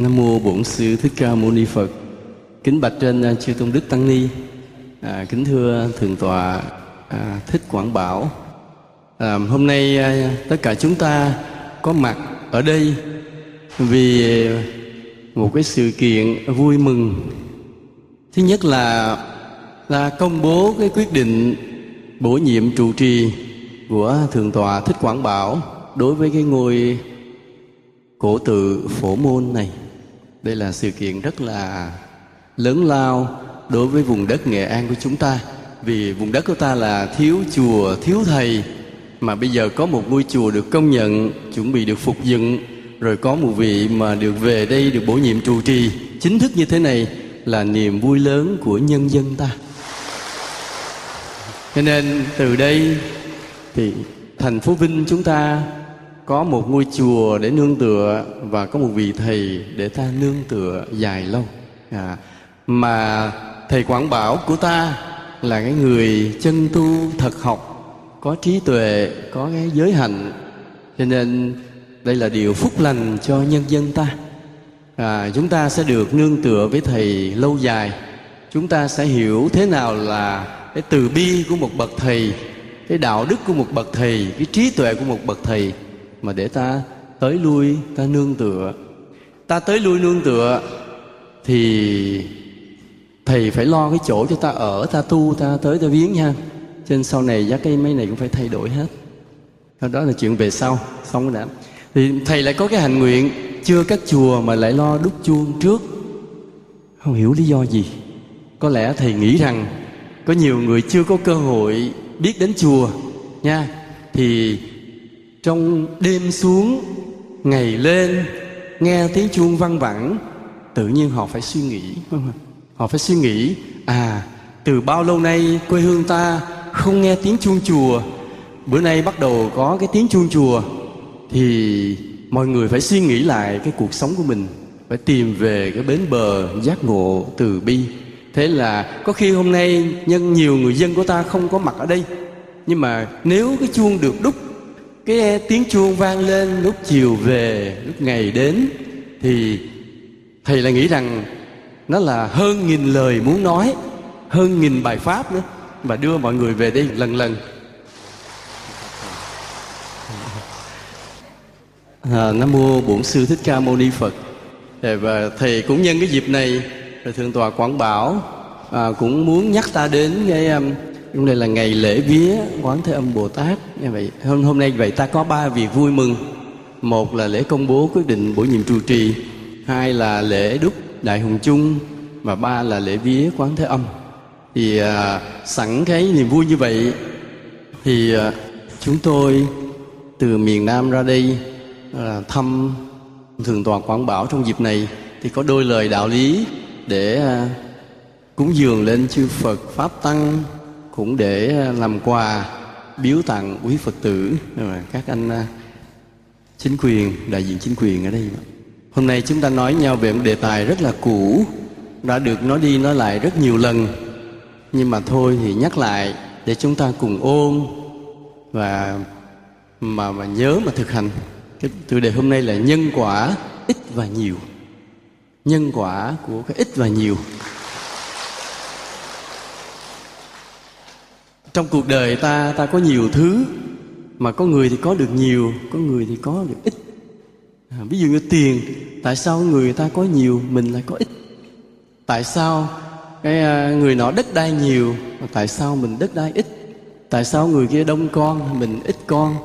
Nam mô Bổn sư Thích Ca Mâu Ni Phật. Kính bạch trên à, chư tôn đức tăng ni. À, kính thưa thượng tọa à, Thích Quảng Bảo. À, hôm nay à, tất cả chúng ta có mặt ở đây vì một cái sự kiện vui mừng. Thứ nhất là là công bố cái quyết định bổ nhiệm trụ trì của thượng tọa Thích Quảng Bảo đối với cái ngôi cổ tự phổ môn này đây là sự kiện rất là lớn lao đối với vùng đất nghệ an của chúng ta. Vì vùng đất của ta là thiếu chùa, thiếu thầy, mà bây giờ có một ngôi chùa được công nhận, chuẩn bị được phục dựng, rồi có một vị mà được về đây được bổ nhiệm trụ trì. Chính thức như thế này là niềm vui lớn của nhân dân ta. Cho nên từ đây thì thành phố vinh chúng ta có một ngôi chùa để nương tựa và có một vị thầy để ta nương tựa dài lâu. À, mà thầy quảng bảo của ta là cái người chân tu thật học có trí tuệ có cái giới hạnh. Cho nên đây là điều phúc lành cho nhân dân ta. À, chúng ta sẽ được nương tựa với thầy lâu dài. Chúng ta sẽ hiểu thế nào là cái từ bi của một bậc thầy cái đạo đức của một bậc thầy cái trí tuệ của một bậc thầy mà để ta tới lui, ta nương tựa. Ta tới lui nương tựa thì thầy phải lo cái chỗ cho ta ở, ta tu, ta tới, ta viếng nha. Trên sau này giá cây mấy này cũng phải thay đổi hết. Đó là chuyện về sau, xong rồi đã. Thì thầy lại có cái hành nguyện, chưa các chùa mà lại lo đúc chuông trước. Không hiểu lý do gì. Có lẽ thầy nghĩ rằng có nhiều người chưa có cơ hội biết đến chùa nha. Thì trong đêm xuống, ngày lên, nghe tiếng chuông văng vẳng, tự nhiên họ phải suy nghĩ họ phải suy nghĩ à từ bao lâu nay quê hương ta không nghe tiếng chuông chùa? Bữa nay bắt đầu có cái tiếng chuông chùa, thì mọi người phải suy nghĩ lại cái cuộc sống của mình, phải tìm về cái bến bờ giác ngộ từ bi. Thế là có khi hôm nay nhân nhiều người dân của ta không có mặt ở đây, nhưng mà nếu cái chuông được đúc cái tiếng chuông vang lên lúc chiều về lúc ngày đến thì thầy lại nghĩ rằng nó là hơn nghìn lời muốn nói hơn nghìn bài pháp nữa và đưa mọi người về đây lần lần. À, nam mô bổn sư thích ca mâu ni phật. Dạ, và thầy cũng nhân cái dịp này thượng tọa quảng bảo à, cũng muốn nhắc ta đến cái um, hôm nay là ngày lễ vía quán thế âm bồ tát. Như vậy hôm hôm nay vậy ta có ba việc vui mừng. Một là lễ công bố quyết định bổ nhiệm trụ trì. Hai là lễ đúc đại hùng chung. Và ba là lễ vía quán thế âm. Thì à, sẵn cái niềm vui như vậy thì à, chúng tôi từ miền nam ra đây à, thăm thường toàn quảng bảo trong dịp này. Thì có đôi lời đạo lý để à, cúng dường lên chư phật pháp tăng cũng để ờ, làm quà biếu tặng quý phật tử. Và các anh ờ, chính quyền, đại diện chính quyền ở đây. Hôm nay chúng ta nói nhau về một đề tài rất là cũ, đã được nói đi nói lại rất nhiều lần. Nhưng mà thôi thì nhắc lại để chúng ta cùng ôn và mà mà nhớ mà thực hành. Cái chủ đề hôm nay là nhân quả ít và nhiều. Nhân quả của cái ít và nhiều. Trong cuộc đời ta ta có nhiều thứ mà có người thì có được nhiều có người thì có được ít. À, ví dụ như tiền tại sao người ta có nhiều mình lại có ít? Tại sao cái à, người nọ đất đai nhiều mà tại sao mình đất đai ít? Tại sao người kia đông con mình ít con?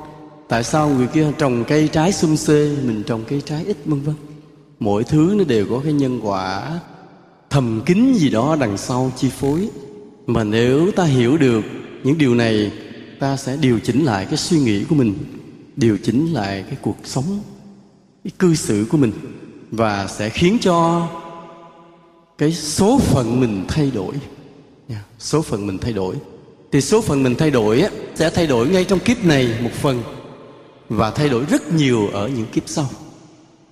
Tại sao người kia trồng cây trái xum xê mình trồng cây trái ít vân vân? Mỗi thứ nó đều có cái nhân quả thầm kín gì đó đằng sau chi phối. Mà nếu ta hiểu được những điều này ta sẽ điều chỉnh lại cái suy nghĩ của mình điều chỉnh lại cái cuộc sống cái cư xử của mình và sẽ khiến cho cái số phận mình thay đổi. Số phận mình thay đổi. Thì số phận mình thay đổi á sẽ thay đổi ngay trong kiếp này một phần và thay đổi rất nhiều ở những kiếp sau.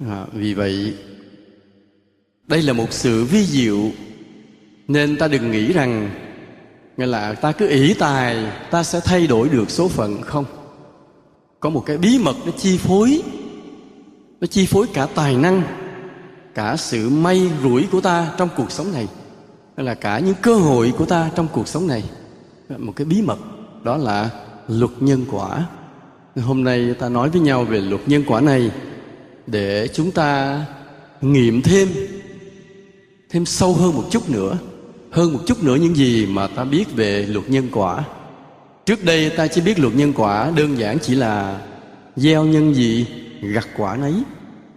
À, vì vậy đây là một sự vi diệu nên ta đừng nghĩ rằng nghĩa là ta cứ ỷ tài, ta sẽ thay đổi được số phận, không? Có một cái bí mật nó chi phối, nó chi phối cả tài năng, cả sự may rủi của ta trong cuộc sống này là cả những cơ hội của ta trong cuộc sống này. Một cái bí mật, đó là luật nhân quả. Hôm nay ta nói với nhau về luật nhân quả này để chúng ta nghiệm thêm thêm sâu hơn một chút nữa hơn một chút nữa những gì mà ta biết về luật nhân quả. Trước đây ta chỉ biết luật nhân quả đơn giản chỉ là gieo nhân gì gặt quả nấy.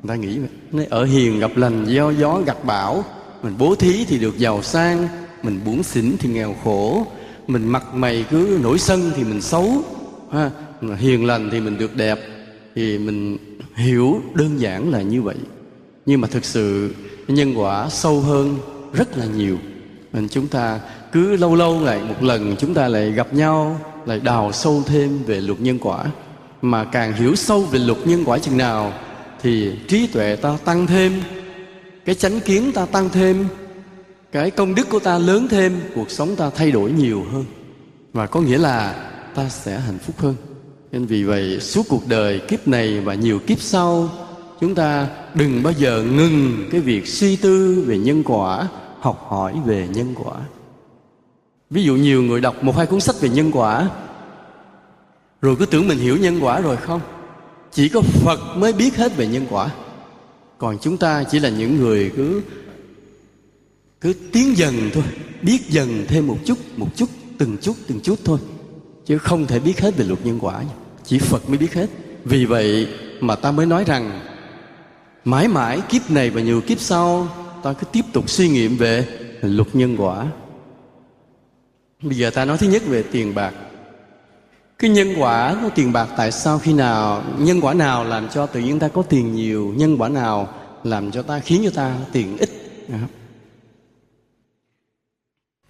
Ta nghĩ nói ở hiền gặp lành, gieo gió gặt bão. Mình bố thí thì được giàu sang, mình buồn xỉn thì nghèo khổ. Mình mặt mày cứ nổi sân thì mình xấu, ha. Hiền lành thì mình được đẹp, thì mình hiểu đơn giản là như vậy. Nhưng mà thực sự, nhân quả sâu hơn rất là nhiều nên chúng ta cứ lâu lâu lại một lần chúng ta lại gặp nhau, lại đào sâu thêm về luật nhân quả. Mà càng hiểu sâu về luật nhân quả chừng nào, thì trí tuệ ta tăng thêm, cái chánh kiến ta tăng thêm, cái công đức của ta lớn thêm, cuộc sống ta thay đổi nhiều hơn. Và có nghĩa là ta sẽ hạnh phúc hơn. Nên vì vậy, suốt cuộc đời kiếp này và nhiều kiếp sau, chúng ta đừng bao giờ ngừng cái việc suy tư về nhân quả học hỏi về nhân quả. Ví dụ nhiều người đọc một hai cuốn sách về nhân quả, rồi cứ tưởng mình hiểu nhân quả rồi không? Chỉ có phật mới biết hết về nhân quả. Còn chúng ta chỉ là những người cứ cứ tiến dần thôi, biết dần thêm một chút một chút, từng chút từng chút thôi. Chứ không thể biết hết về luật nhân quả chỉ phật mới biết hết. Vì vậy mà ta mới nói rằng, mãi mãi kiếp này và nhiều kiếp sau ta cứ tiếp tục suy nghiệm về luật nhân quả. Bây giờ ta nói thứ nhất về tiền bạc. Cái nhân quả của tiền bạc tại sao khi nào, nhân quả nào làm cho tự nhiên ta có tiền nhiều, nhân quả nào làm cho ta khiến cho ta tiền ít?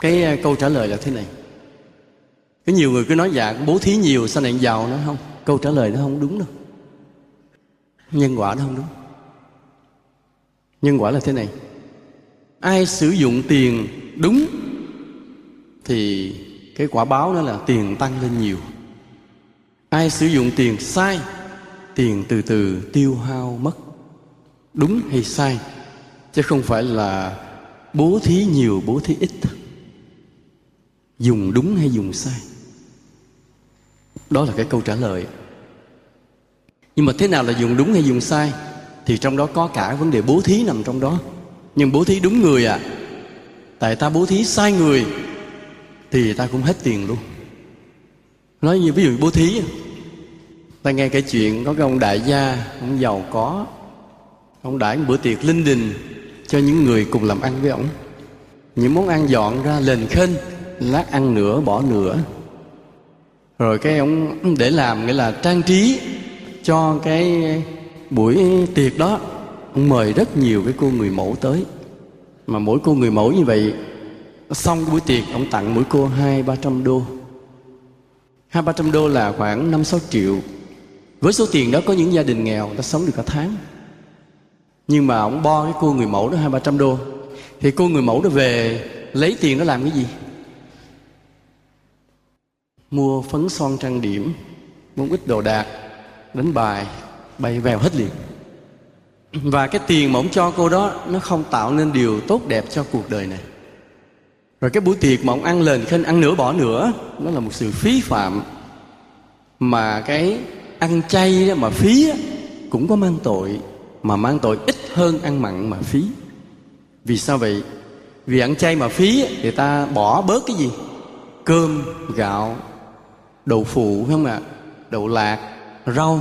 Cái à, câu trả lời là thế này. Có nhiều người cứ nói dạ bố thí nhiều, sao này giàu nó không, câu trả lời nó không đúng đâu. Nhân quả nó không đúng. Nhân quả là thế này ai sử dụng tiền đúng thì cái quả báo đó là tiền tăng lên nhiều. Ai sử dụng tiền sai, tiền từ từ tiêu hao mất. Đúng hay sai? Chứ không phải là bố thí nhiều, bố thí ít. Dùng đúng hay dùng sai? Đó là cái câu trả lời. Nhưng mà thế nào là dùng đúng hay dùng sai thì trong đó có cả vấn đề bố thí nằm trong đó nhưng bố thí đúng người à tại ta bố thí sai người, thì ta cũng hết tiền luôn. Nói như ví dụ bố thí ta nghe cái chuyện có cái ông đại gia, ông giàu có, ông đãi một bữa tiệc linh đình cho những người cùng làm ăn với ông. Những món ăn dọn ra lên khênh lát ăn nửa, bỏ nửa. Rồi cái ông để làm nghĩa là trang trí cho cái buổi tiệc đó ông mời rất nhiều cái cô người mẫu tới. Mà mỗi cô người mẫu như vậy, xong cái buổi tiệc, ông tặng mỗi cô hai, ba trăm đô. Hai, ba trăm đô là khoảng năm, sáu triệu. Với số tiền đó, có những gia đình nghèo ta sống được cả tháng. Nhưng mà ông bo cái cô người mẫu đó hai, ba trăm đô. Thì cô người mẫu đó về, lấy tiền đó làm cái gì? Mua phấn son trang điểm mua ít đồ đạc, đánh bài bay vèo hết liền và cái tiền mà ông cho cô đó nó không tạo nên điều tốt đẹp cho cuộc đời này. Rồi cái buổi tiệc mà ông ăn lên khênh ăn nửa bỏ nữa nó là một sự phí phạm. Mà cái ăn chay đó mà phí đó, cũng có mang tội. Mà mang tội ít hơn ăn mặn mà phí. Vì sao vậy? Vì ăn chay mà phí thì ta bỏ bớt cái gì? Cơm gạo đậu phụ không ạ? À? đậu lạc rau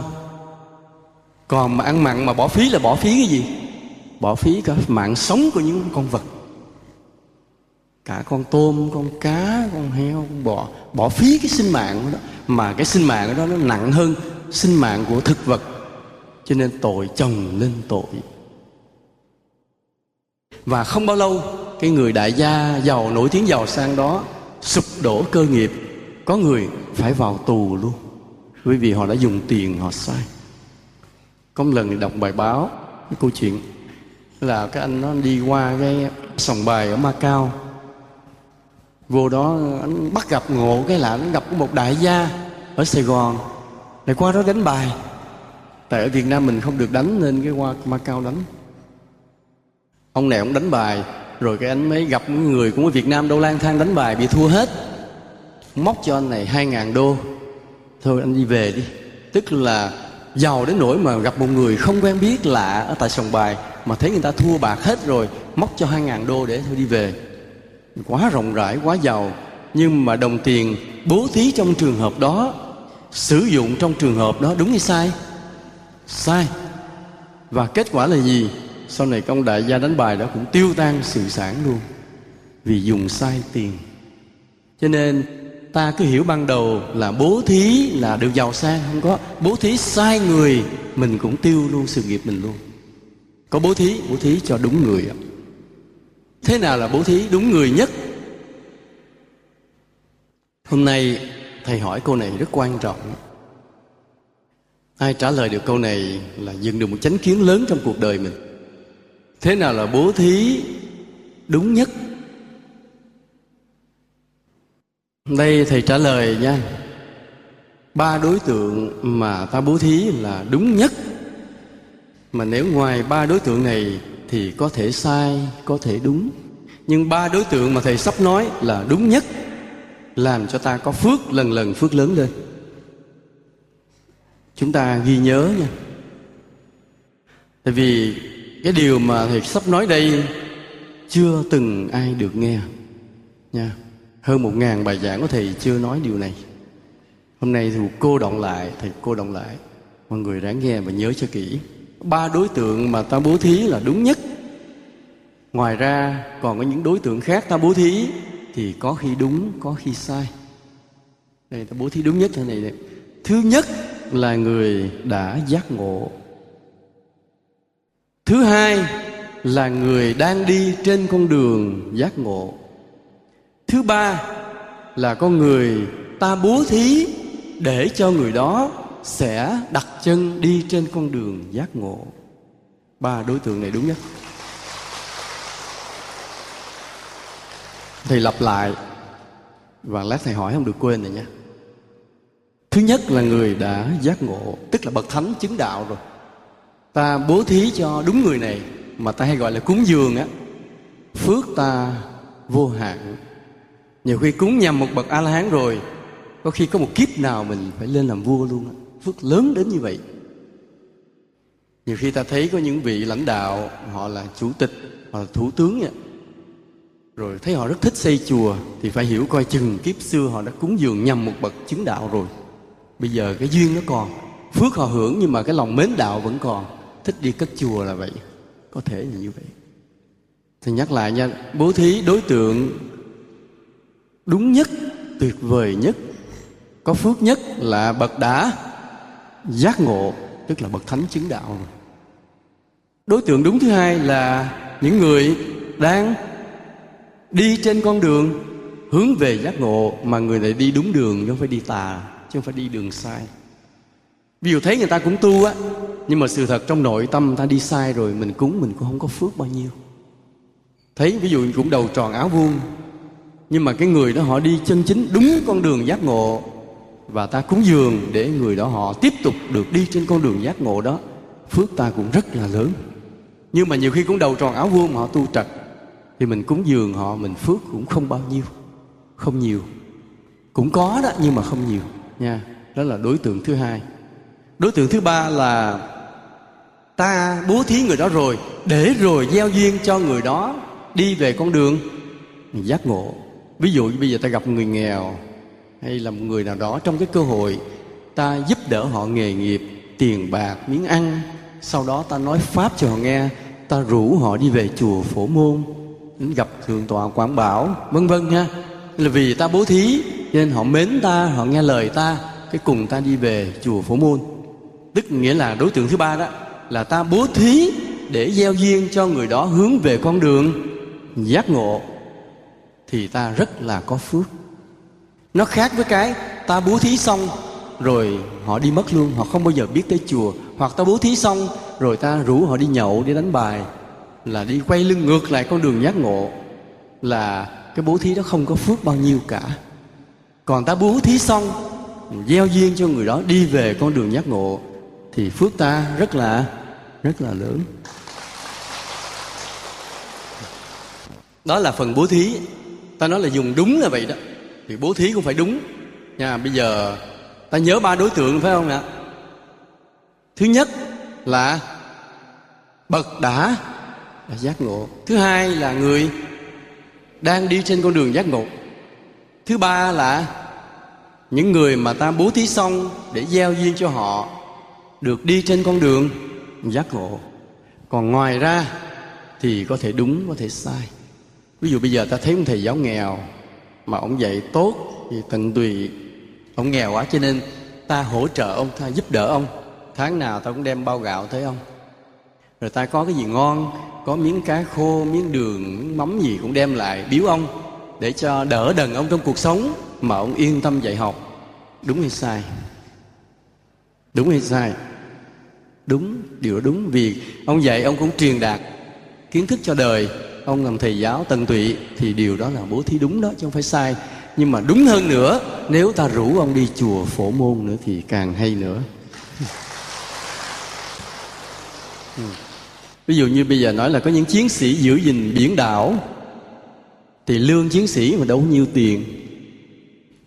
còn mà ăn mặn mà bỏ phí là bỏ phí cái gì? Bỏ phí cả mạng sống của những con vật. Cả con tôm, con cá, con heo, con bò. Bỏ phí cái sinh mạng đó. Mà cái sinh mạng đó nó nặng hơn sinh mạng của thực vật. Cho nên tội chồng lên tội. Và không bao lâu, cái người đại gia giàu, nổi tiếng giàu sang đó sụp đổ cơ nghiệp. Có người phải vào tù luôn. Bởi vì họ đã dùng tiền họ sai có một lần đọc bài báo, cái câu chuyện là cái anh nó đi qua cái sòng bài ở Macau. Vô đó anh bắt gặp ngộ, cái là anh gặp một đại gia ở Sài Gòn. Lại qua đó đánh bài. Tại ở Việt Nam mình không được đánh nên cái qua Macau đánh. Ông này ông đánh bài, rồi cái anh mới gặp những người cũng ở Việt Nam đâu lang thang đánh bài, bị thua hết. Móc cho anh này hai ngàn đô. Thôi anh đi về đi. Tức là giàu đến nỗi mà gặp một người không quen biết lạ ở tại sòng bài mà thấy người ta thua bạc hết rồi, móc cho hai ngàn đô để thôi đi về. Quá rộng rãi, quá giàu, nhưng mà đồng tiền bố thí trong trường hợp đó, sử dụng trong trường hợp đó đúng hay sai? Sai. Và kết quả là gì? Sau này công đại gia đánh bài đó cũng tiêu tan sự sản luôn. Vì dùng sai tiền. Cho nên ta cứ hiểu ban đầu là bố thí là được giàu sang, không có. Bố thí sai người, mình cũng tiêu luôn sự nghiệp mình luôn. Có bố thí bố thí cho đúng người thế nào là bố thí đúng người nhất? Hôm nay thầy hỏi câu này rất quan trọng. Ai trả lời được câu này là dựng được một chánh kiến lớn trong cuộc đời mình. Thế nào là bố thí đúng nhất? Đây thầy trả lời nha. Ba đối tượng mà ta bố thí là đúng nhất. Mà nếu ngoài ba đối tượng này thì có thể sai, có thể đúng. Nhưng ba đối tượng mà thầy sắp nói là đúng nhất, làm cho ta có phước lần lần phước lớn lên. Chúng ta ghi nhớ nha. Tại vì cái điều mà thầy sắp nói đây chưa từng ai được nghe nha hơn một ngàn bài giảng của thầy chưa nói điều này. Hôm nay thì cô động lại, thầy cô động lại. Mọi người ráng nghe và nhớ cho kỹ. Ba đối tượng mà ta bố thí là đúng nhất. Ngoài ra, còn có những đối tượng khác ta bố thí thì có khi đúng, có khi sai. Đây, ta bố thí đúng nhất thế này đây. thứ nhất là người đã giác ngộ. Thứ hai là người đang đi trên con đường giác ngộ thứ ba là con người ta bố thí để cho người đó sẽ đặt chân đi trên con đường giác ngộ. Ba đối tượng này đúng nhất thầy lặp lại và lát thầy hỏi không được quên này nhé. Thứ nhất là người đã giác ngộ, tức là bậc thánh chứng đạo rồi. Ta bố thí cho đúng người này mà ta hay gọi là cúng dường á. Phước ta vô hạn nhiều khi cúng nhầm một bậc a la hán rồi, có khi có một kiếp nào mình phải lên làm vua luôn phước lớn đến như vậy. Nhiều khi ta thấy có những vị lãnh đạo, họ là chủ tịch, họ là thủ tướng vậy rồi thấy họ rất thích xây chùa, thì phải hiểu coi chừng kiếp xưa họ đã cúng dường nhầm một bậc chứng đạo rồi. Bây giờ cái duyên nó còn, phước họ hưởng nhưng mà cái lòng mến đạo vẫn còn. Thích đi cất chùa là vậy, có thể là như vậy. Thì nhắc lại nha, bố thí đối tượng đúng nhất, tuyệt vời nhất, có phước nhất là bậc đã giác ngộ, tức là bậc thánh chứng đạo. Đối tượng đúng thứ hai là những người đang đi trên con đường, hướng về giác ngộ, mà người này đi đúng đường chứ không phải đi tà, chứ không phải đi đường sai. Ví dụ thấy người ta cũng tu á, nhưng mà sự thật trong nội tâm ta đi sai rồi, mình cúng mình cũng không có phước bao nhiêu. Thấy, ví dụ cũng đầu tròn áo vuông nhưng mà cái người đó họ đi chân chính đúng con đường giác ngộ. Và ta cúng dường để người đó họ tiếp tục được đi trên con đường giác ngộ đó. Phước ta cũng rất là lớn. Nhưng mà nhiều khi cũng đầu tròn áo vuông mà họ tu trật thì mình cúng dường họ, mình phước cũng không bao nhiêu. Không nhiều. Cũng có đó, nhưng mà không nhiều. Nha, đó là đối tượng thứ hai. Đối tượng thứ ba là ta bố thí người đó rồi, để rồi gieo duyên cho người đó đi về con đường giác ngộ ví dụ bây giờ ta gặp người nghèo hay là một người nào đó, trong cái cơ hội ta giúp đỡ họ nghề nghiệp, tiền bạc, miếng ăn, sau đó ta nói pháp cho họ nghe, ta rủ họ đi về chùa phổ môn, gặp thượng tọa quảng bảo, vân vân nha là vì ta bố thí, nên họ mến ta, họ nghe lời ta, cái cùng ta đi về chùa phổ môn. Tức nghĩa là đối tượng thứ ba đó, là ta bố thí để gieo duyên cho người đó hướng về con đường giác ngộ thì ta rất là có phước. Nó khác với cái ta bố thí xong rồi họ đi mất luôn họ không bao giờ biết tới chùa. Hoặc ta bố thí xong rồi ta rủ họ đi nhậu đi đánh bài là đi quay lưng ngược lại con đường giác ngộ là cái bố thí đó không có phước bao nhiêu cả. Còn ta bố thí xong gieo duyên cho người đó đi về con đường giác ngộ thì phước ta rất là rất là lớn. Đó là phần bố thí ta nói là dùng đúng là vậy đó. Thì bố thí cũng phải đúng. Nha bây giờ ta nhớ ba đối tượng phải không ạ? Thứ nhất là bậc đã là giác ngộ. thứ hai là người đang đi trên con đường giác ngộ. Thứ ba là những người mà ta bố thí xong để gieo duyên cho họ được đi trên con đường giác ngộ. Còn ngoài ra thì có thể đúng có thể sai ví dụ bây giờ ta thấy một thầy giáo nghèo mà ông dạy tốt thì tận tùy ông nghèo quá, cho nên ta hỗ trợ ông, ta giúp đỡ ông. Tháng nào ta cũng đem bao gạo tới ông. Rồi ta có cái gì ngon, có miếng cá khô, miếng đường, miếng mắm gì cũng đem lại, biếu ông để cho đỡ đần ông trong cuộc sống mà ông yên tâm dạy học. Đúng hay sai? Đúng hay sai? Đúng, điều đó đúng, vì ông dạy ông cũng truyền đạt kiến thức cho đời ông làm thầy giáo tận tụy thì điều đó là bố thí đúng đó, chứ không phải sai. Nhưng mà đúng hơn nữa, nếu ta rủ ông đi chùa phổ môn nữa thì càng hay nữa. Ví dụ như bây giờ nói là có những chiến sĩ giữ gìn biển đảo, thì lương chiến sĩ mà đâu nhiêu tiền.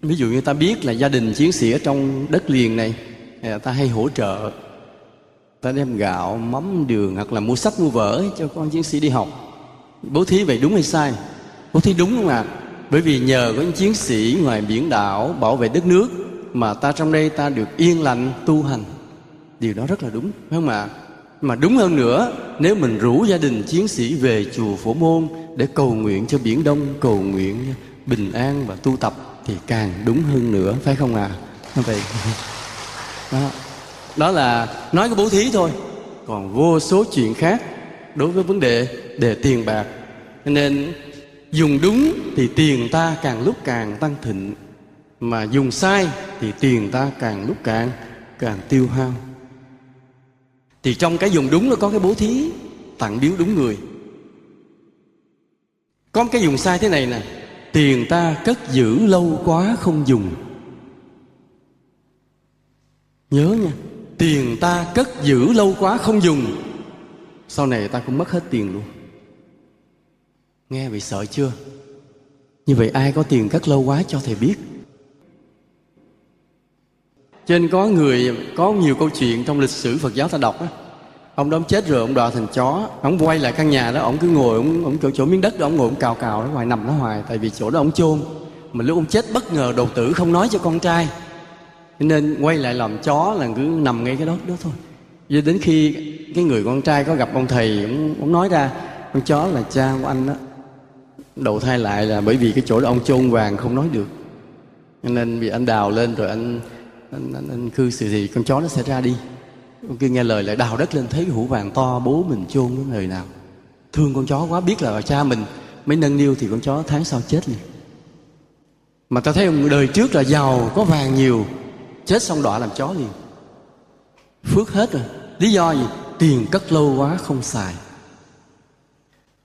Ví dụ như ta biết là gia đình chiến sĩ ở trong đất liền này à, ta hay hỗ trợ, ta đem gạo, mắm, đường hoặc là mua sách, mua vở cho con chiến sĩ đi học bố thí vậy đúng hay sai? Bố thí đúng không ạ? À? bởi vì nhờ có những chiến sĩ ngoài biển đảo bảo vệ đất nước mà ta trong đây ta được yên lành tu hành. Điều đó rất là đúng. Phải không ạ? Mà đúng hơn nữa nếu mình rủ gia đình chiến sĩ về chùa phổ môn để cầu nguyện cho biển đông cầu nguyện bình an và tu tập thì càng đúng hơn nữa phải không à vậy. Đó. đó là nói cái bố thí thôi. Còn vô số chuyện khác đối với vấn đề đề tiền bạc. Nên dùng đúng thì tiền ta càng lúc càng tăng thịnh, mà dùng sai thì tiền ta càng lúc càng càng tiêu hao. Thì trong cái dùng đúng nó có cái bố thí, tặng biếu đúng người. Có cái dùng sai thế này nè, tiền ta cất giữ lâu quá không dùng. Nhớ nha, tiền ta cất giữ lâu quá không dùng. Sau này ta cũng mất hết tiền luôn nghe bị sợ chưa? Như vậy ai có tiền cắt lâu quá cho thầy biết? Trên có người có nhiều câu chuyện trong lịch sử phật giáo ta đọc á. Ông đó ông chết rồi ông đọa thành chó. Ông quay lại căn nhà đó ông cứ ngồi ông, ông chỗ, chỗ miếng đất đó ông ngồi ông cào cào đó ngoài nằm đó hoài tại vì chỗ đó ông chôn. Mà lúc ông chết bất ngờ đột tử không nói cho con trai. Nên quay lại làm chó là cứ nằm ngay cái đó đó thôi. Cho đến khi cái người con trai có gặp ông thầy ông, ông nói ra con chó là cha của anh đó đầu thai lại là bởi vì cái chỗ đó ông chôn vàng không nói được. Nên vì anh đào lên rồi anh anh, anh, anh khư sự gì con chó nó sẽ ra đi. Ông kia nghe lời lại đào đất lên thấy cái hũ vàng to bố mình chôn cái người nào. Thương con chó quá biết là cha mình mới nâng niu thì con chó tháng sau chết liền. Mà ta thấy ông đời trước là giàu có vàng nhiều chết xong đọa làm chó liền. Phước hết rồi. Lý do gì? Tiền cất lâu quá không xài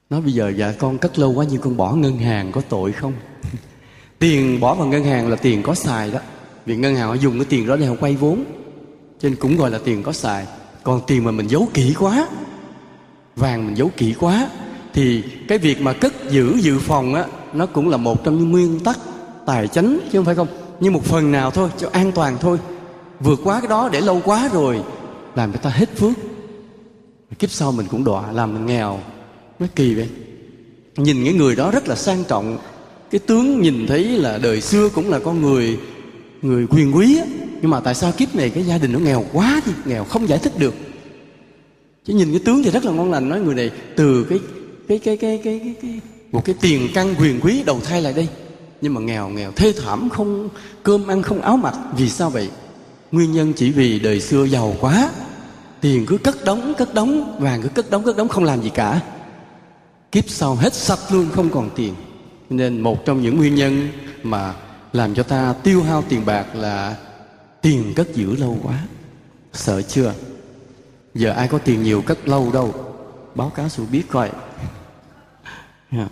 nói bây giờ dạ con cất lâu quá nhưng con bỏ ngân hàng có tội không? Tiền bỏ vào ngân hàng là tiền có xài đó. Vì ngân hàng họ dùng cái tiền đó để họ quay vốn. Cho nên cũng gọi là tiền có xài. Còn tiền mà mình giấu kỹ quá, vàng mình giấu kỹ quá, thì cái việc mà cất giữ, dự phòng á, nó cũng là một trong những nguyên tắc tài chánh chứ không phải không? Nhưng một phần nào thôi, cho an toàn thôi. Vượt quá cái đó để lâu quá rồi, làm cho ta hết phước. Kiếp sau mình cũng đọa, làm mình nghèo nó kỳ vậy. Nhìn cái người đó rất là sang trọng. Cái tướng nhìn thấy là đời xưa cũng là con người người quyền quý á. Nhưng mà tại sao kiếp này cái gia đình nó nghèo quá thì nghèo không giải thích được. Chứ nhìn cái tướng thì rất là ngon lành nói người này từ cái cái cái cái cái, cái, cái một cái tiền căn quyền quý đầu thai lại đây. Nhưng mà nghèo nghèo thê thảm không cơm ăn không áo mặc vì sao vậy? Nguyên nhân chỉ vì đời xưa giàu quá. Tiền cứ cất đóng cất đóng vàng cứ cất đóng cất đóng không làm gì cả kiếp sau hết sạch luôn, không còn tiền. Nên một trong những nguyên nhân mà làm cho ta tiêu hao tiền bạc là tiền cất giữ lâu quá. Sợ chưa? Giờ ai có tiền nhiều cất lâu đâu. Báo cáo sự biết coi. Yeah.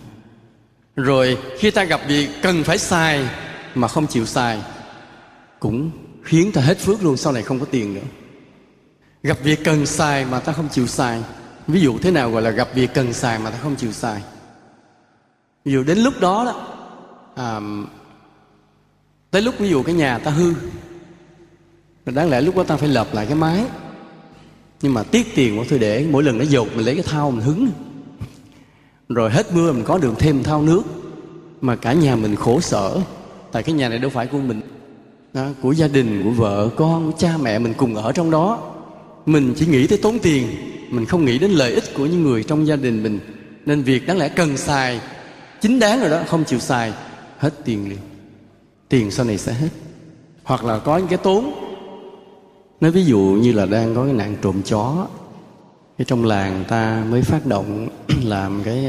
Dạ. rồi, khi ta gặp việc cần phải xài mà không chịu xài, cũng khiến ta hết phước luôn, sau này không có tiền nữa. Gặp việc cần xài mà ta không chịu xài ví dụ thế nào gọi là gặp việc cần xài mà ta không chịu xài? Ví dụ đến lúc đó đó à, tới lúc ví dụ cái nhà ta hư đáng lẽ lúc đó ta phải lợp lại cái mái nhưng mà tiếc tiền quá thôi để mỗi lần nó dột mình lấy cái thao mình hứng. Rồi hết mưa mình có được thêm thao nước mà cả nhà mình khổ sở. Tại cái nhà này đâu phải của mình. Đó, của gia đình của vợ con của cha mẹ mình cùng ở trong đó mình chỉ nghĩ tới tốn tiền, mình không nghĩ đến lợi ích của những người trong gia đình mình. Nên việc đáng lẽ cần xài, chính đáng rồi đó, không chịu xài, hết tiền liền. Tiền sau này sẽ hết. Hoặc là có những cái tốn. Nói ví dụ như là đang có cái nạn trộm chó, cái trong làng ta mới phát động làm cái,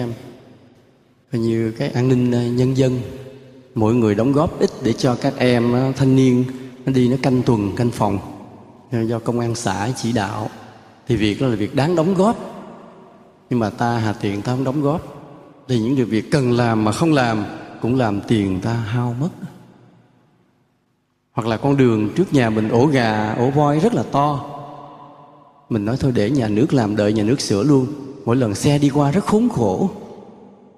coi như cái an ninh ờ, nhân dân. Mỗi người đóng góp ít để cho các em ờ, thanh niên nó đi nó canh tuần, canh phòng. Ờ, do công an xã chỉ đạo. Thì việc đó là việc đáng đóng góp. Nhưng mà ta hà tiện ta không đóng góp. Thì những điều việc cần làm mà không làm cũng làm tiền ta hao mất. Hoặc là con đường trước nhà mình ổ gà, ổ voi rất là to. Mình nói thôi để nhà nước làm đợi, nhà nước sửa luôn. Mỗi lần xe đi qua rất khốn khổ.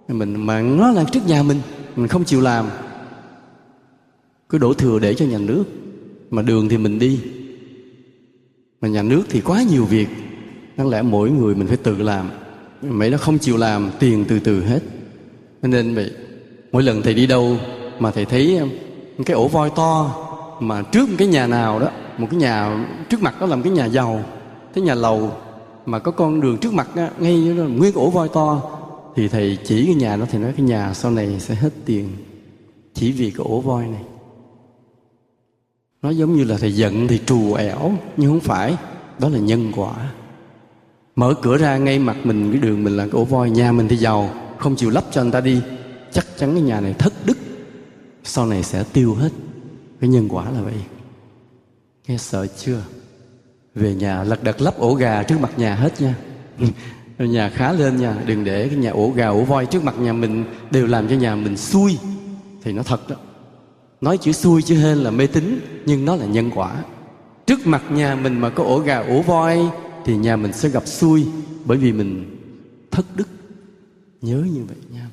Mình mà nó là trước nhà mình mình không chịu làm. Cứ đổ thừa để cho nhà nước. Mà đường thì mình đi mà nhà nước thì quá nhiều việc. Đáng lẽ mỗi người mình phải tự làm. Mấy nó không chịu làm tiền từ từ hết. Nên vậy mỗi lần thầy đi đâu mà thầy thấy cái ổ voi to mà trước cái nhà nào đó một cái nhà trước mặt đó làm cái nhà giàu cái nhà lầu mà có con đường trước mặt đó, ngay đó, nguyên ổ voi to thì thầy chỉ cái nhà đó thì nói cái nhà sau này sẽ hết tiền. Chỉ vì cái ổ voi này nó giống như là thầy giận thì trù ẻo, nhưng không phải. Đó là nhân quả. Mở cửa ra ngay mặt mình, cái đường mình là cái ổ voi, nhà mình thì giàu. Không chịu lắp cho người ta đi. Chắc chắn cái nhà này thất đức. Sau này sẽ tiêu hết. Cái nhân quả là vậy. Nghe sợ chưa? Về nhà lật đật lắp ổ gà trước mặt nhà hết nha. Nhà khá lên nha. Đừng để cái nhà ổ gà, ổ voi trước mặt nhà mình đều làm cho nhà mình xui. Thì nó thật đó nói chữ xui chữ hên là mê tín, nhưng nó là nhân quả. Trước mặt nhà mình mà có ổ gà, ổ voi, thì nhà mình sẽ gặp xui, bởi vì mình thất đức. Nhớ như vậy nha.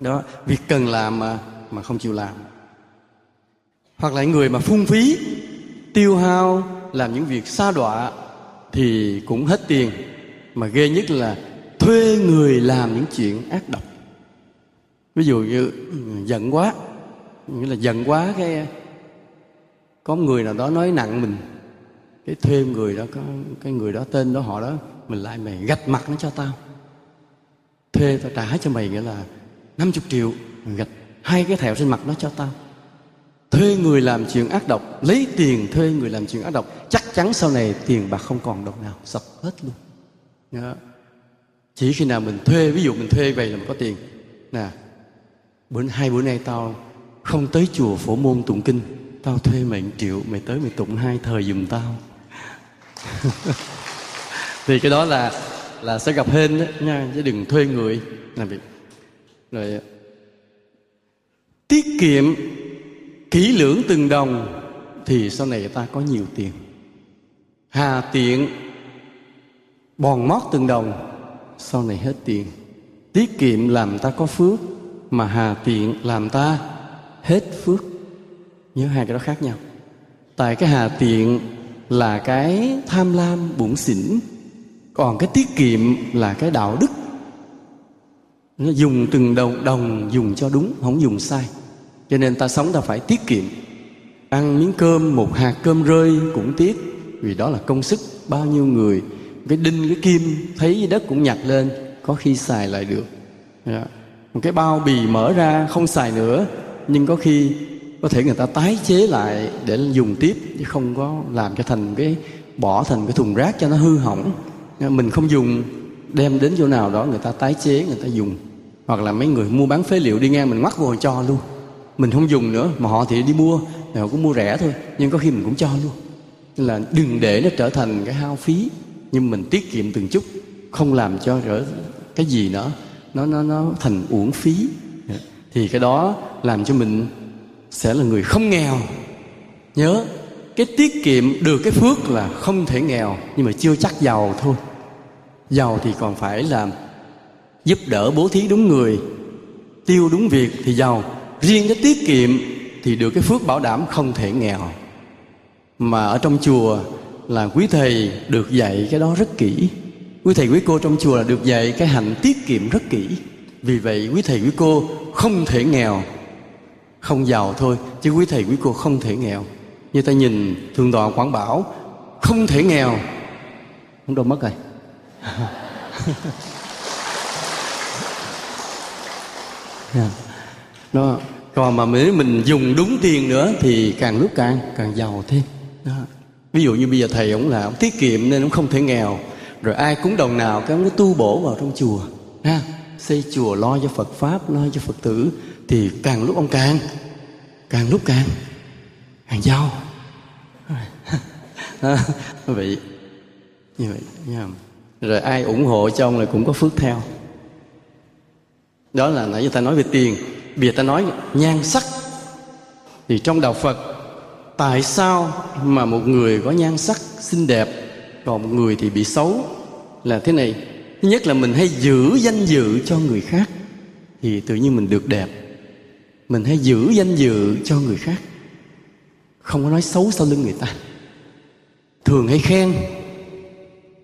Đó, việc cần làm mà mà không chịu làm. Hoặc là người mà phung phí, tiêu hao, làm những việc xa đọa, thì cũng hết tiền. Mà ghê nhất là thuê người làm những chuyện ác độc. Ví dụ như ừ, giận quá nghĩa là giận quá cái, có người nào đó nói nặng mình, cái thuê người đó, có cái người đó tên đó họ đó, mình lại mày gạch mặt nó cho tao. Thuê tao trả cho mày nghĩa là 50 triệu gạch hai cái thẹo trên mặt nó cho tao. Thuê người làm chuyện ác độc, lấy tiền thuê người làm chuyện ác độc, chắc chắn sau này tiền bạc không còn đồng nào, sập hết luôn. Đó. chỉ khi nào mình thuê, ví dụ mình thuê vậy là mình có tiền. Nè, bữa, hai bữa nay tao không tới chùa phổ môn tụng kinh. Tao thuê mày một triệu, mày tới mày tụng hai thời giùm tao. Thì cái đó là là sẽ gặp hên đó nha, chứ đừng thuê người. Làm việc. Rồi, tiết kiệm kỹ lưỡng từng đồng thì sau này ta có nhiều tiền. Hà tiện bòn mót từng đồng, sau này hết tiền. Tiết kiệm làm ta có phước, mà hà tiện làm ta hết phước. Nhớ hai cái đó khác nhau. Tại cái hà tiện là cái tham lam bụng xỉn, còn cái tiết kiệm là cái đạo đức. Nó dùng từng đồng đồng dùng cho đúng, không dùng sai. Cho nên ta sống ta phải tiết kiệm. Ăn miếng cơm, một hạt cơm rơi cũng tiếc, vì đó là công sức. Bao nhiêu người, cái đinh, cái kim, thấy đất cũng nhặt lên, có khi xài lại được. Dạ. Một cái bao bì mở ra, không xài nữa nhưng có khi có thể người ta tái chế lại để dùng tiếp, chứ không có làm cho thành cái, bỏ thành cái thùng rác cho nó hư hỏng. Mình không dùng, đem đến chỗ nào đó người ta tái chế, người ta dùng. Hoặc là mấy người mua bán phế liệu đi ngang mình ngoắt vô cho luôn. Mình không dùng nữa, mà họ thì đi mua thì họ cũng mua rẻ thôi, nhưng có khi mình cũng cho luôn. Nên là đừng để nó trở thành cái hao phí, nhưng mình tiết kiệm từng chút, không làm cho trở cái gì nữa. Nó nó nó thành uổng phí thì cái đó làm cho mình sẽ là người không nghèo. Nhớ, cái tiết kiệm được cái phước là không thể nghèo, nhưng mà chưa chắc giàu thôi. Giàu thì còn phải làm giúp đỡ bố thí đúng người, tiêu đúng việc thì giàu. Riêng cái tiết kiệm thì được cái phước bảo đảm không thể nghèo. Mà ở trong chùa là quý thầy được dạy cái đó rất kỹ. Quý thầy quý cô trong chùa là được dạy cái hạnh tiết kiệm rất kỹ vì vậy, quý thầy, quý cô không thể nghèo. Không giàu thôi, chứ quý thầy, quý cô không thể nghèo. Như ta nhìn thường tọa quảng bảo, không thể nghèo. Không đâu mất rồi. Đó, còn mà nếu mình dùng đúng tiền nữa thì càng lúc càng càng giàu thêm. Đó. ví dụ như bây giờ thầy ông là ông tiết kiệm nên ông không thể nghèo. Rồi ai cúng đồng nào, cái ông tu bổ vào trong chùa. Ha xây chùa lo cho phật pháp, lo cho phật tử, thì càng lúc ông càng càng lúc càng càng giàu. Vậy, như vậy nha rồi ai ủng hộ cho ông là cũng có phước theo. Đó là nãy giờ ta nói về tiền. Bây giờ ta nói nhan sắc. Thì trong đạo phật, tại sao mà một người có nhan sắc xinh đẹp, còn một người thì bị xấu? Là thế này thứ nhất là mình hay giữ danh dự cho người khác. Thì tự nhiên mình được đẹp. Mình hay giữ danh dự cho người khác. Không có nói xấu sau lưng người ta. Thường hay khen.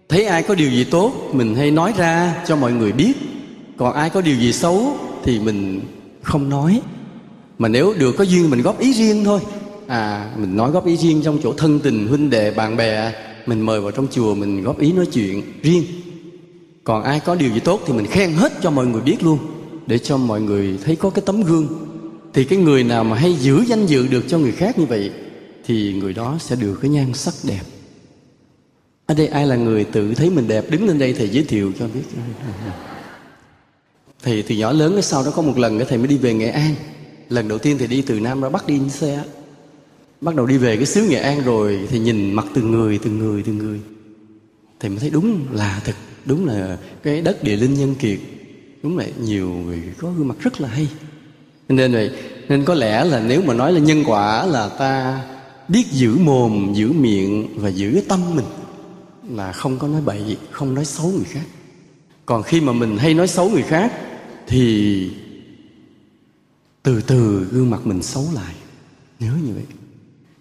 Thấy ai có điều gì tốt, mình hay nói ra cho mọi người biết. Còn ai có điều gì xấu thì mình không nói. Mà nếu được có duyên mình góp ý riêng thôi. À mình nói góp ý riêng trong chỗ thân tình, huynh đệ, bạn bè, mình mời vào trong chùa mình góp ý nói chuyện riêng còn ai có điều gì tốt thì mình khen hết cho mọi người biết luôn, để cho mọi người thấy có cái tấm gương. Thì cái người nào mà hay giữ danh dự được cho người khác như vậy, thì người đó sẽ được cái nhan sắc đẹp. Ở đây ai là người tự thấy mình đẹp, đứng lên đây thầy giới thiệu cho biết. Thầy từ nhỏ lớn cái sau đó có một lần cái thầy mới đi về nghệ an. Lần đầu tiên thì đi từ nam ra bắc đi xe bắt đầu đi về cái xứ nghệ an rồi thì nhìn mặt từng người từng người từng người. Thầy mới thấy đúng là thật đúng là cái đất địa linh nhân kiệt. Đúng là nhiều người có gương mặt rất là hay. Nên vậy, nên có lẽ là nếu mà nói là nhân quả là ta biết giữ mồm, giữ miệng và giữ tâm mình, là không có nói bậy, không nói xấu người khác. Còn khi mà mình hay nói xấu người khác, thì từ từ gương mặt mình xấu lại. Nhớ như vậy.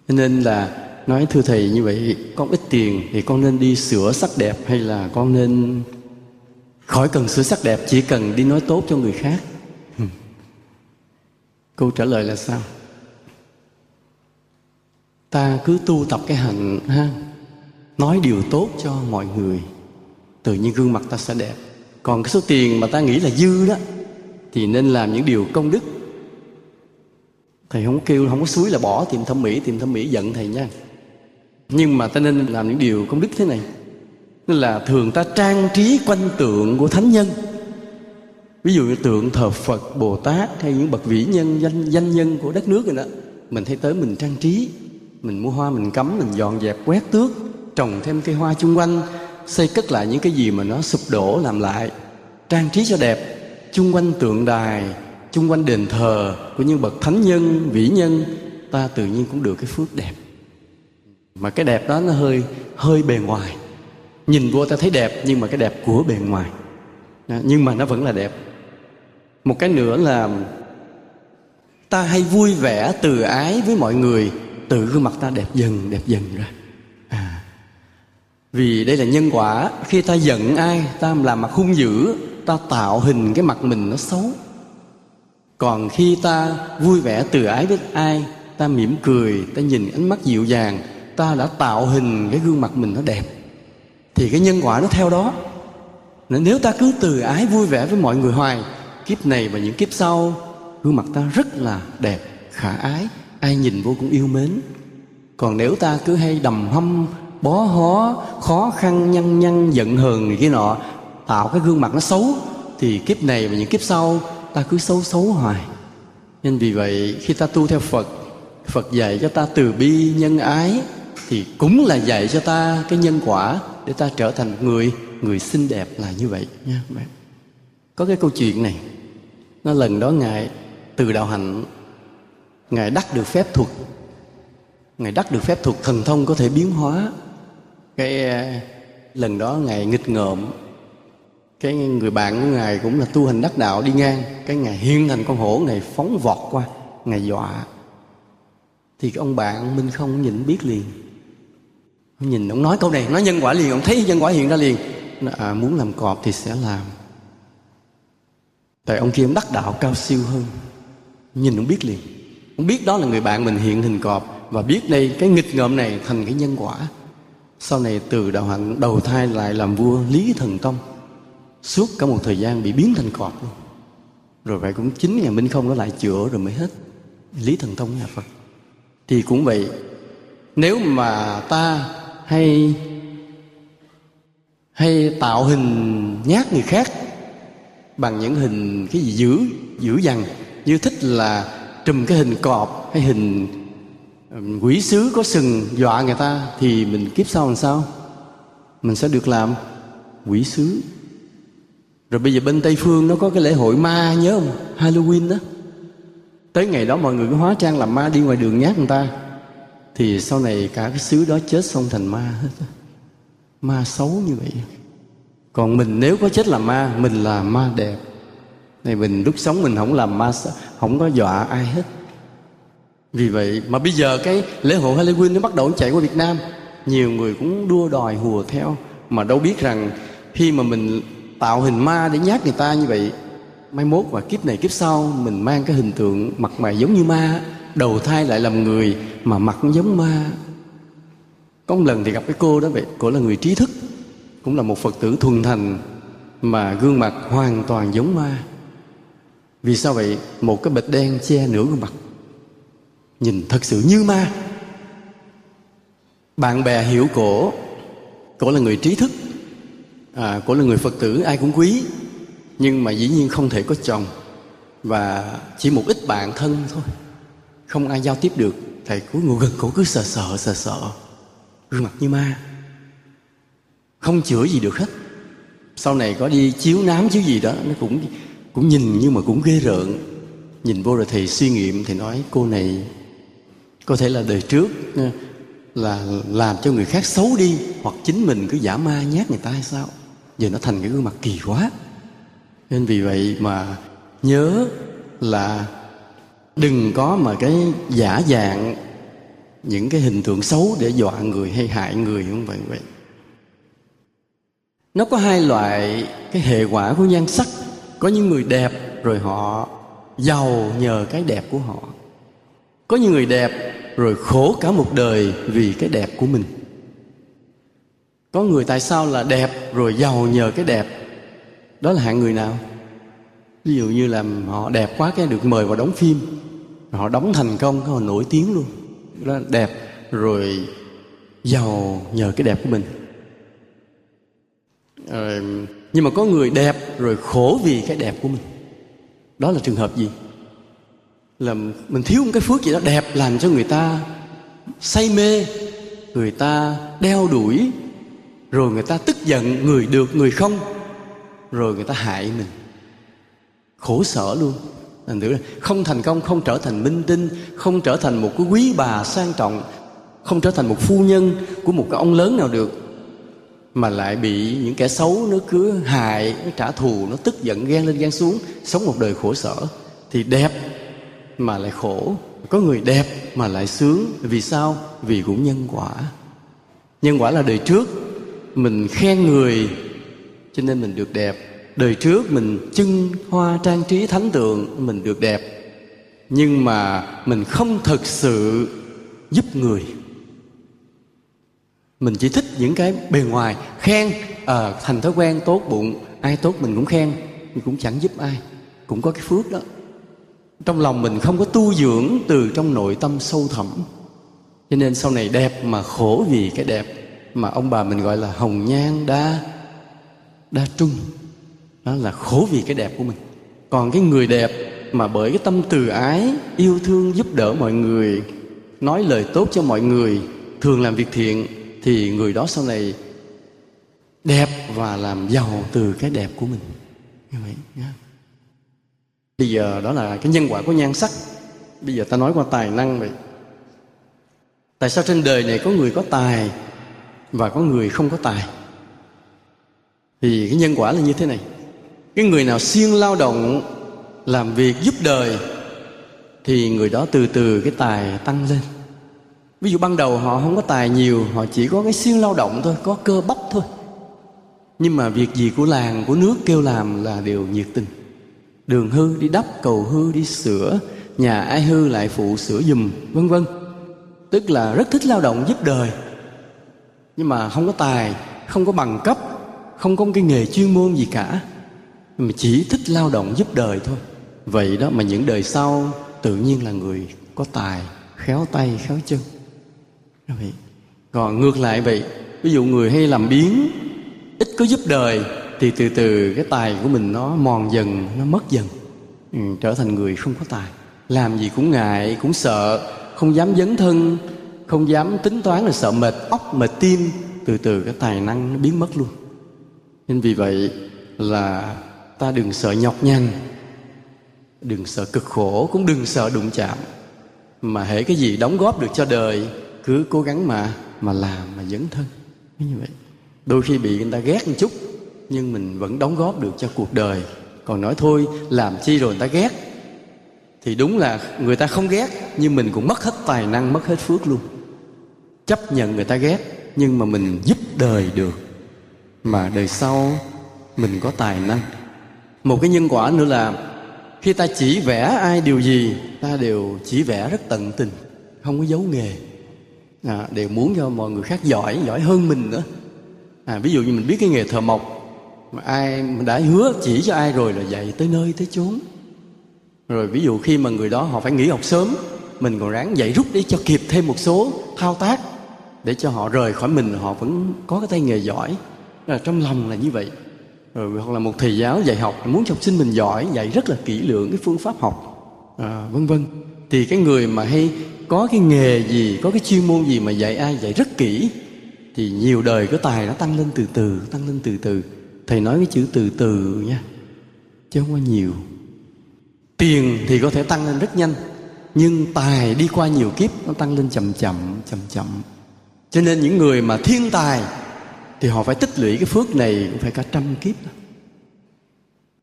Nên là nói, thưa thầy, như vậy con ít tiền thì con nên đi sửa sắc đẹp hay là con nên khỏi cần sửa sắc đẹp, chỉ cần đi nói tốt cho người khác? Câu trả lời là sao? Ta cứ tu tập cái hạnh ha, nói điều tốt cho mọi người, tự nhiên gương mặt ta sẽ đẹp. Còn cái số tiền mà ta nghĩ là dư đó, thì nên làm những điều công đức. Thầy không kêu, không có suối là bỏ tìm thẩm mỹ, tìm thẩm mỹ giận thầy nha nhưng mà ta nên làm những điều công đức thế này. Nên là thường ta trang trí quanh tượng của thánh nhân. Ví dụ như tượng thờ phật, bồ tát hay những bậc vĩ nhân, danh danh nhân của đất nước rồi đó. Mình thấy tới mình trang trí, mình mua hoa, mình cắm, mình dọn dẹp, quét tước, trồng thêm cây hoa chung quanh, xây cất lại những cái gì mà nó sụp đổ làm lại. Trang trí cho đẹp, chung quanh tượng đài, chung quanh đền thờ của những bậc thánh nhân, vĩ nhân, ta tự nhiên cũng được cái phước đẹp mà cái đẹp đó nó hơi hơi bề ngoài. Nhìn vô ta thấy đẹp nhưng mà cái đẹp của bề ngoài. Nhưng mà nó vẫn là đẹp. Một cái nữa là ta hay vui vẻ từ ái với mọi người tự gương mặt ta đẹp dần đẹp dần ra. À, vì đây là nhân quả. Khi ta giận ai ta làm mặt hung dữ ta tạo hình cái mặt mình nó xấu. Còn khi ta vui vẻ từ ái với ai ta mỉm cười ta nhìn ánh mắt dịu dàng ta đã tạo hình cái gương mặt mình nó đẹp, thì cái nhân quả nó theo đó. Nên nếu ta cứ từ ái vui vẻ với mọi người hoài, kiếp này và những kiếp sau, gương mặt ta rất là đẹp, khả ái, ai nhìn vô cũng yêu mến. Còn nếu ta cứ hay đầm hâm, bó hó, khó khăn, nhăn nhăn, giận hờn này kia nọ, tạo cái gương mặt nó xấu, thì kiếp này và những kiếp sau, ta cứ xấu xấu hoài. Nên vì vậy, khi ta tu theo phật phật dạy cho ta từ bi, nhân ái thì cũng là dạy cho ta cái nhân quả để ta trở thành một người người xinh đẹp là như vậy nha các bạn. Có cái câu chuyện này, nó lần đó ngài, từ đạo hạnh, ngài đắc được phép thuật. Ngài đắc được phép thuật thần thông có thể biến hóa. Cái ờ, lần đó ngài nghịch ngợm. Cái người bạn của ngài cũng là tu hành đắc đạo đi ngang. Cái ngài hiên thành con hổ này phóng vọt qua, ngài dọa. Thì cái ông bạn minh không nhìn biết liền nhìn ông nói câu này nói nhân quả liền ông thấy nhân quả hiện ra liền. À, muốn làm cọp thì sẽ làm. Tại ông kia ông đắc đạo cao siêu hơn. Nhìn ông biết liền. Ông biết đó là người bạn mình hiện hình cọp và biết đây cái nghịch ngợm này thành cái nhân quả. Sau này từ đạo hạnh đầu thai lại làm vua lý thần tông suốt cả một thời gian bị biến thành cọp luôn. Rồi vậy cũng chính nhà minh không nó lại chữa rồi mới hết. Lý thần tông nhà phật. Thì cũng vậy nếu mà ta hay hay tạo hình nhát người khác bằng những hình cái gì dữ dữ dằn, như thích là trùm cái hình cọp hay hình quỷ sứ có sừng dọa người ta thì mình kiếp sau làm sao? Mình sẽ được làm quỷ sứ. Rồi bây giờ bên tây phương nó có cái lễ hội ma, nhớ không? Halloween đó. Tới ngày đó mọi người cứ hóa trang làm ma đi ngoài đường nhát người ta thì sau này cả cái xứ đó chết xong thành ma hết. Ma xấu như vậy. Còn mình nếu có chết là ma, mình là ma đẹp. Này mình lúc sống mình không làm ma không có dọa ai hết. Vì vậy mà bây giờ cái lễ hội Halloween nó bắt đầu chạy qua Việt Nam. Nhiều người cũng đua đòi hùa theo. Mà đâu biết rằng khi mà mình tạo hình ma để nhát người ta như vậy, mai mốt và kiếp này kiếp sau mình mang cái hình tượng mặt mày giống như ma đầu thai lại làm người mà mặt cũng giống ma. Có một lần thì gặp cái cô đó vậy. Cô là người trí thức cũng là một phật tử thuần thành mà gương mặt hoàn toàn giống ma. Vì sao vậy? Một cái bịch đen che nửa gương mặt nhìn thật sự như ma. Bạn bè hiểu cổ cổ là người trí thức à, cổ là người phật tử ai cũng quý nhưng mà dĩ nhiên không thể có chồng và chỉ một ít bạn thân thôi không ai giao tiếp được. Thầy cứ ngồi gần cổ, cứ sợ sợ sợ sợ gương mặt như ma. Không chữa gì được hết. Sau này có đi chiếu nám chiếu gì đó, nó cũng cũng nhìn nhưng mà cũng ghê rợn. Nhìn vô rồi thầy suy nghiệm thì nói, cô này có thể là đời trước ờ, là làm cho người khác xấu đi, hoặc chính mình cứ giả ma nhát người ta hay sao? Giờ nó thành cái gương mặt kỳ quá. Nên vì vậy mà nhớ là đừng có mà cái giả dạng, những cái hình tượng xấu để dọa người hay hại người, không vậy vậy. Nó có hai loại cái hệ quả của nhan sắc. Có những người đẹp rồi họ giàu nhờ cái đẹp của họ. Có những người đẹp rồi khổ cả một đời vì cái đẹp của mình. Có người tại sao là đẹp rồi giàu nhờ cái đẹp? Đó là hạng người nào? Ví dụ như là họ đẹp quá cái được mời vào đóng phim họ đóng thành công họ nổi tiếng luôn. Đó đẹp rồi giàu nhờ cái đẹp của mình. Ờ, nhưng mà có người đẹp rồi khổ vì cái đẹp của mình. Đó là trường hợp gì? Là mình thiếu một cái phước gì đó đẹp làm cho người ta say mê người ta đeo đuổi rồi người ta tức giận người được người không rồi người ta hại mình khổ sở luôn. Thành thử không thành công, không trở thành minh tinh, không trở thành một cái quý bà sang trọng, không trở thành một phu nhân của một cái ông lớn nào được, mà lại bị những kẻ xấu nó cứ hại, nó trả thù, nó tức giận, ghen lên ghen xuống, sống một đời khổ sở. Thì đẹp mà lại khổ. Có người đẹp mà lại sướng. Vì sao? Vì cũng nhân quả. Nhân quả là đời trước. Mình khen người, cho nên mình được đẹp đời trước mình trưng hoa trang trí thánh tượng mình được đẹp. Nhưng mà mình không thực sự giúp người. Mình chỉ thích những cái bề ngoài khen à, thành thói quen tốt bụng ai tốt mình cũng khen nhưng cũng chẳng giúp ai. Cũng có cái phước đó. Trong lòng mình không có tu dưỡng từ trong nội tâm sâu thẳm. Cho nên sau này đẹp mà khổ vì cái đẹp mà ông bà mình gọi là hồng nhan đa đa trung đó là khổ vì cái đẹp của mình. Còn cái người đẹp mà bởi cái tâm từ ái, yêu thương giúp đỡ mọi người, nói lời tốt cho mọi người, thường làm việc thiện, thì người đó sau này đẹp và làm giàu từ cái đẹp của mình. Như vậy nhá. bây giờ đó là cái nhân quả của nhan sắc. Bây giờ ta nói qua tài năng vậy. Tại sao trên đời này có người có tài và có người không có tài? Thì cái nhân quả là như thế này cái người nào siêng lao động làm việc giúp đời, thì người đó từ từ cái tài tăng lên. Ví dụ ban đầu họ không có tài nhiều, họ chỉ có cái siêng lao động thôi, có cơ bắp thôi. Nhưng mà việc gì của làng, của nước kêu làm là đều nhiệt tình. Đường hư đi đắp, cầu hư đi sửa, nhà ai hư lại phụ sửa giùm, vân vân. Tức là rất thích lao động giúp đời. Nhưng mà không có tài, không có bằng cấp, không có cái nghề chuyên môn gì cả mà chỉ thích lao động giúp đời thôi. Vậy đó mà những đời sau tự nhiên là người có tài khéo tay khéo chân. Vậy còn ngược lại vậy ví dụ người hay làm biến ít có giúp đời thì từ từ cái tài của mình nó mòn dần nó mất dần. Ừ, trở thành người không có tài. Làm gì cũng ngại cũng sợ không dám dấn thân không dám tính toán là sợ mệt óc mệt tim từ từ cái tài năng nó biến mất luôn. Nên vì vậy là ta đừng sợ nhọc nhằn, đừng sợ cực khổ, cũng đừng sợ đụng chạm, mà hễ cái gì đóng góp được cho đời, cứ cố gắng mà mà làm, mà dấn thân. Như vậy. Đôi khi bị người ta ghét một chút, nhưng mình vẫn đóng góp được cho cuộc đời. Còn nói thôi, làm chi rồi người ta ghét? Thì đúng là người ta không ghét, nhưng mình cũng mất hết tài năng, mất hết phước luôn. Chấp nhận người ta ghét, nhưng mà mình giúp đời được. Mà đời sau, mình có tài năng một cái nhân quả nữa là khi ta chỉ vẽ ai điều gì ta đều chỉ vẽ rất tận tình không có giấu nghề. À, đều muốn cho mọi người khác giỏi giỏi hơn mình nữa. À, ví dụ như mình biết cái nghề thợ mộc mà ai đã hứa chỉ cho ai rồi là dạy tới nơi tới chốn. Rồi ví dụ khi mà người đó họ phải nghỉ học sớm mình còn ráng dạy rút để cho kịp thêm một số thao tác để cho họ rời khỏi mình họ vẫn có cái tay nghề giỏi. Là trong lòng là như vậy rồi hoặc là một thầy giáo dạy học muốn cho học sinh mình giỏi dạy rất là kỹ lưỡng cái phương pháp học. À, vân vân. Thì cái người mà hay có cái nghề gì có cái chuyên môn gì mà dạy ai dạy rất kỹ thì nhiều đời cái tài nó tăng lên từ từ tăng lên từ từ. Thầy nói cái chữ từ từ nha chứ không có nhiều. Tiền thì có thể tăng lên rất nhanh nhưng tài đi qua nhiều kiếp nó tăng lên chậm chậm chậm chậm. Cho nên những người mà thiên tài thì họ phải tích lũy cái phước này cũng phải cả trăm kiếp.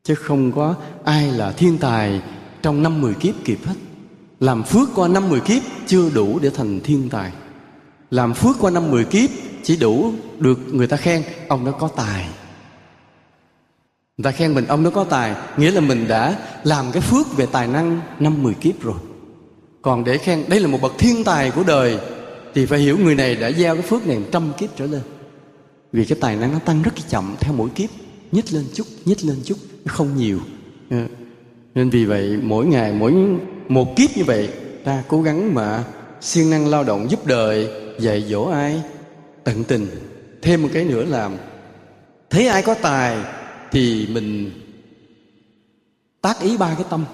Chứ không có ai là thiên tài trong năm mười kiếp kịp hết. Làm phước qua năm mười kiếp chưa đủ để thành thiên tài. Làm phước qua năm mười kiếp chỉ đủ được người ta khen ông đó có tài. Người ta khen mình ông đó có tài, nghĩa là mình đã làm cái phước về tài năng năm mười kiếp rồi. Còn để khen, đây là một bậc thiên tài của đời, thì phải hiểu người này đã gieo cái phước này trăm kiếp trở lên vì cái tài năng nó tăng rất chậm, theo mỗi kiếp. Nhích lên chút, nhích lên chút không nhiều. Ờ, nên vì vậy, mỗi ngày, mỗi một kiếp như vậy, ta cố gắng mà siêng năng lao động giúp đời, dạy dỗ ai, tận tình. Thêm một cái nữa là thấy ai có tài thì mình tác ý ba cái tâm.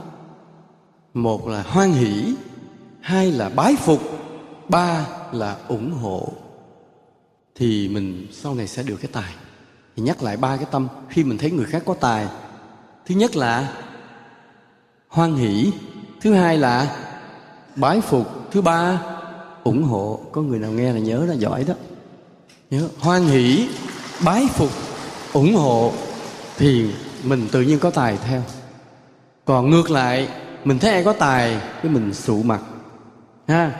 Một là hoan hỷ, hai là bái phục, ba là ủng hộ thì mình sau này sẽ được cái tài. Thì nhắc lại ba cái tâm, khi mình thấy người khác có tài, thứ nhất là hoan hỷ, thứ hai là bái phục, thứ ba ủng hộ. Có người nào nghe là nhớ là giỏi đó. Nhớ, hoan hỷ, bái phục, ủng hộ thì mình tự nhiên có tài theo. Còn ngược lại, mình thấy ai có tài cái mình sụ mặt, ha.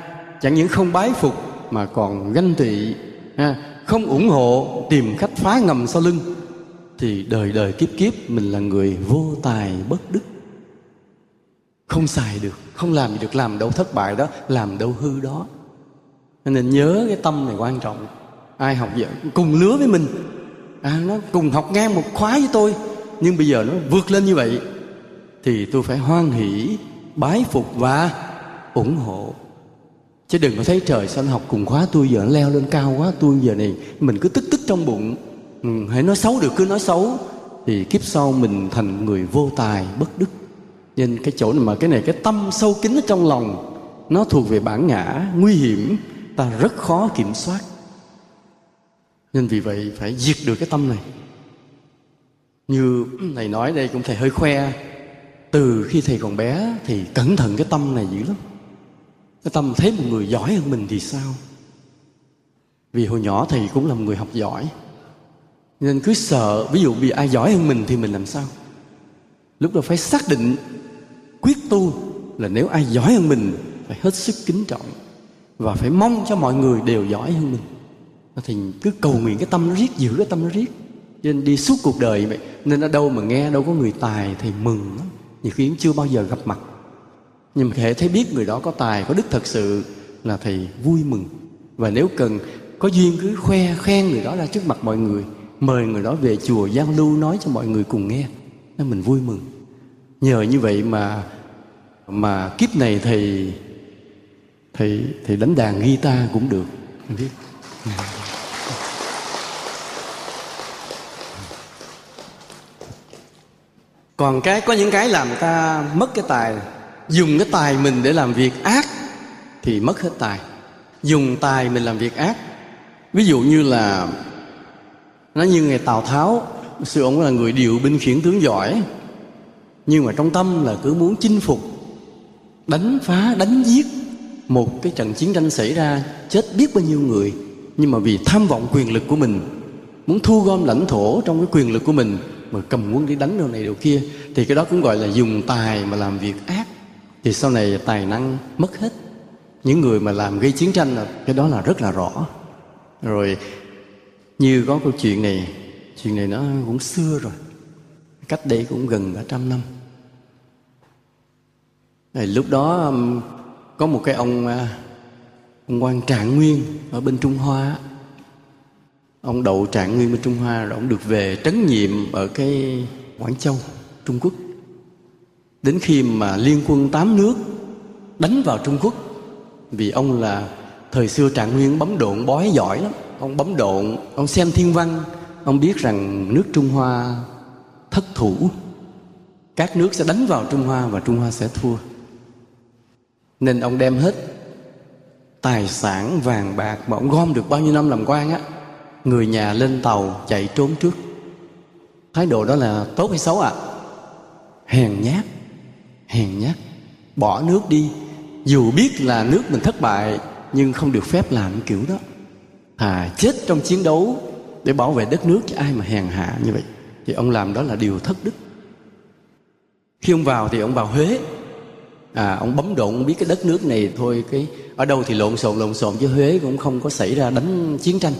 Chẳng những không bái phục mà còn ganh tị, ha không ủng hộ tìm cách phá ngầm sau lưng thì đời đời kiếp kiếp mình là người vô tài bất đức. Không xài được không làm gì được làm đâu thất bại đó làm đâu hư đó. Nên nhớ cái tâm này quan trọng. Ai học vậy cùng lứa với mình. À, nó cùng học ngang một khóa với tôi. Nhưng bây giờ nó vượt lên như vậy thì tôi phải hoan hỷ bái phục và ủng hộ chứ đừng có thấy trời sao học cùng khóa tôi giờ nó leo lên cao quá tôi giờ này mình cứ tức tức trong bụng. Ừ, hãy nói xấu được cứ nói xấu. Thì kiếp sau mình thành người vô tài bất đức. Nên cái chỗ này mà cái này cái tâm sâu kín ở trong lòng nó thuộc về bản ngã nguy hiểm ta rất khó kiểm soát. Nên vì vậy phải diệt được cái tâm này. Như thầy nói đây cũng thầy hơi khoe từ khi thầy còn bé thì cẩn thận cái tâm này dữ lắm cái tâm thấy một người giỏi hơn mình thì sao? Vì hồi nhỏ thầy cũng là một người học giỏi. Nên cứ sợ, ví dụ bị ai giỏi hơn mình thì mình làm sao? Lúc đó phải xác định, quyết tu là nếu ai giỏi hơn mình, phải hết sức kính trọng và phải mong cho mọi người đều giỏi hơn mình. Thì cứ cầu nguyện cái tâm nó riết, giữ cái tâm nó riết. Nên đi suốt cuộc đời vậy, nên ở đâu mà nghe đâu có người tài thì mừng lắm. Nhiều khi cũng chưa bao giờ gặp mặt nhưng mà hệ thấy biết người đó có tài, có đức thật sự là thầy vui mừng. Và nếu cần, có duyên cứ khoe, khen người đó ra trước mặt mọi người, mời người đó về chùa giao lưu nói cho mọi người cùng nghe nên mình vui mừng. Nhờ như vậy mà mà kiếp này thầy thầy thầy đánh đàn guitar cũng được biết. Còn cái, có những cái làm ta mất cái tài dùng cái tài mình để làm việc ác thì mất hết tài. Dùng tài mình làm việc ác. Ví dụ như là nó như ngày tào tháo, xưa ông là người điều binh khiển tướng giỏi, nhưng mà trong tâm là cứ muốn chinh phục, đánh phá, đánh giết một cái trận chiến tranh xảy ra, chết biết bao nhiêu người. Nhưng mà vì tham vọng quyền lực của mình, muốn thu gom lãnh thổ trong cái quyền lực của mình mà cầm quân đi đánh đâu này đâu kia, thì cái đó cũng gọi là dùng tài mà làm việc ác thì sau này tài năng mất hết, những người mà làm gây chiến tranh là cái đó là rất là rõ. Rồi, như có câu chuyện này chuyện này nó cũng xưa rồi. Cách đây cũng gần cả trăm năm. Thì lúc đó um, có một cái ông à, ông quan trạng nguyên ở bên trung hoa ông đậu trạng nguyên bên trung hoa rồi ông được về trấn nhiệm ở cái quảng châu, trung quốc đến khi mà liên quân tám nước đánh vào trung quốc, vì ông là thời xưa trạng nguyên bấm độn bói giỏi lắm. Ông bấm độn, ông xem thiên văn, ông biết rằng nước trung hoa thất thủ. Các nước sẽ đánh vào trung hoa và trung hoa sẽ thua. Nên ông đem hết tài sản vàng bạc mà ông gom được bao nhiêu năm làm quan á, người nhà lên tàu chạy trốn trước. Thái độ đó là tốt hay xấu ạ? À? hèn nhát hèn nhát. Bỏ nước đi. Dù biết là nước mình thất bại, nhưng không được phép làm kiểu đó. À chết trong chiến đấu để bảo vệ đất nước chứ ai mà hèn hạ như vậy, thì ông làm đó là điều thất đức. Khi ông vào thì ông vào huế. À ông bấm độn, ông biết cái đất nước này thôi, cái ở đâu thì lộn xộn lộn xộn chứ huế cũng không có xảy ra đánh chiến tranh.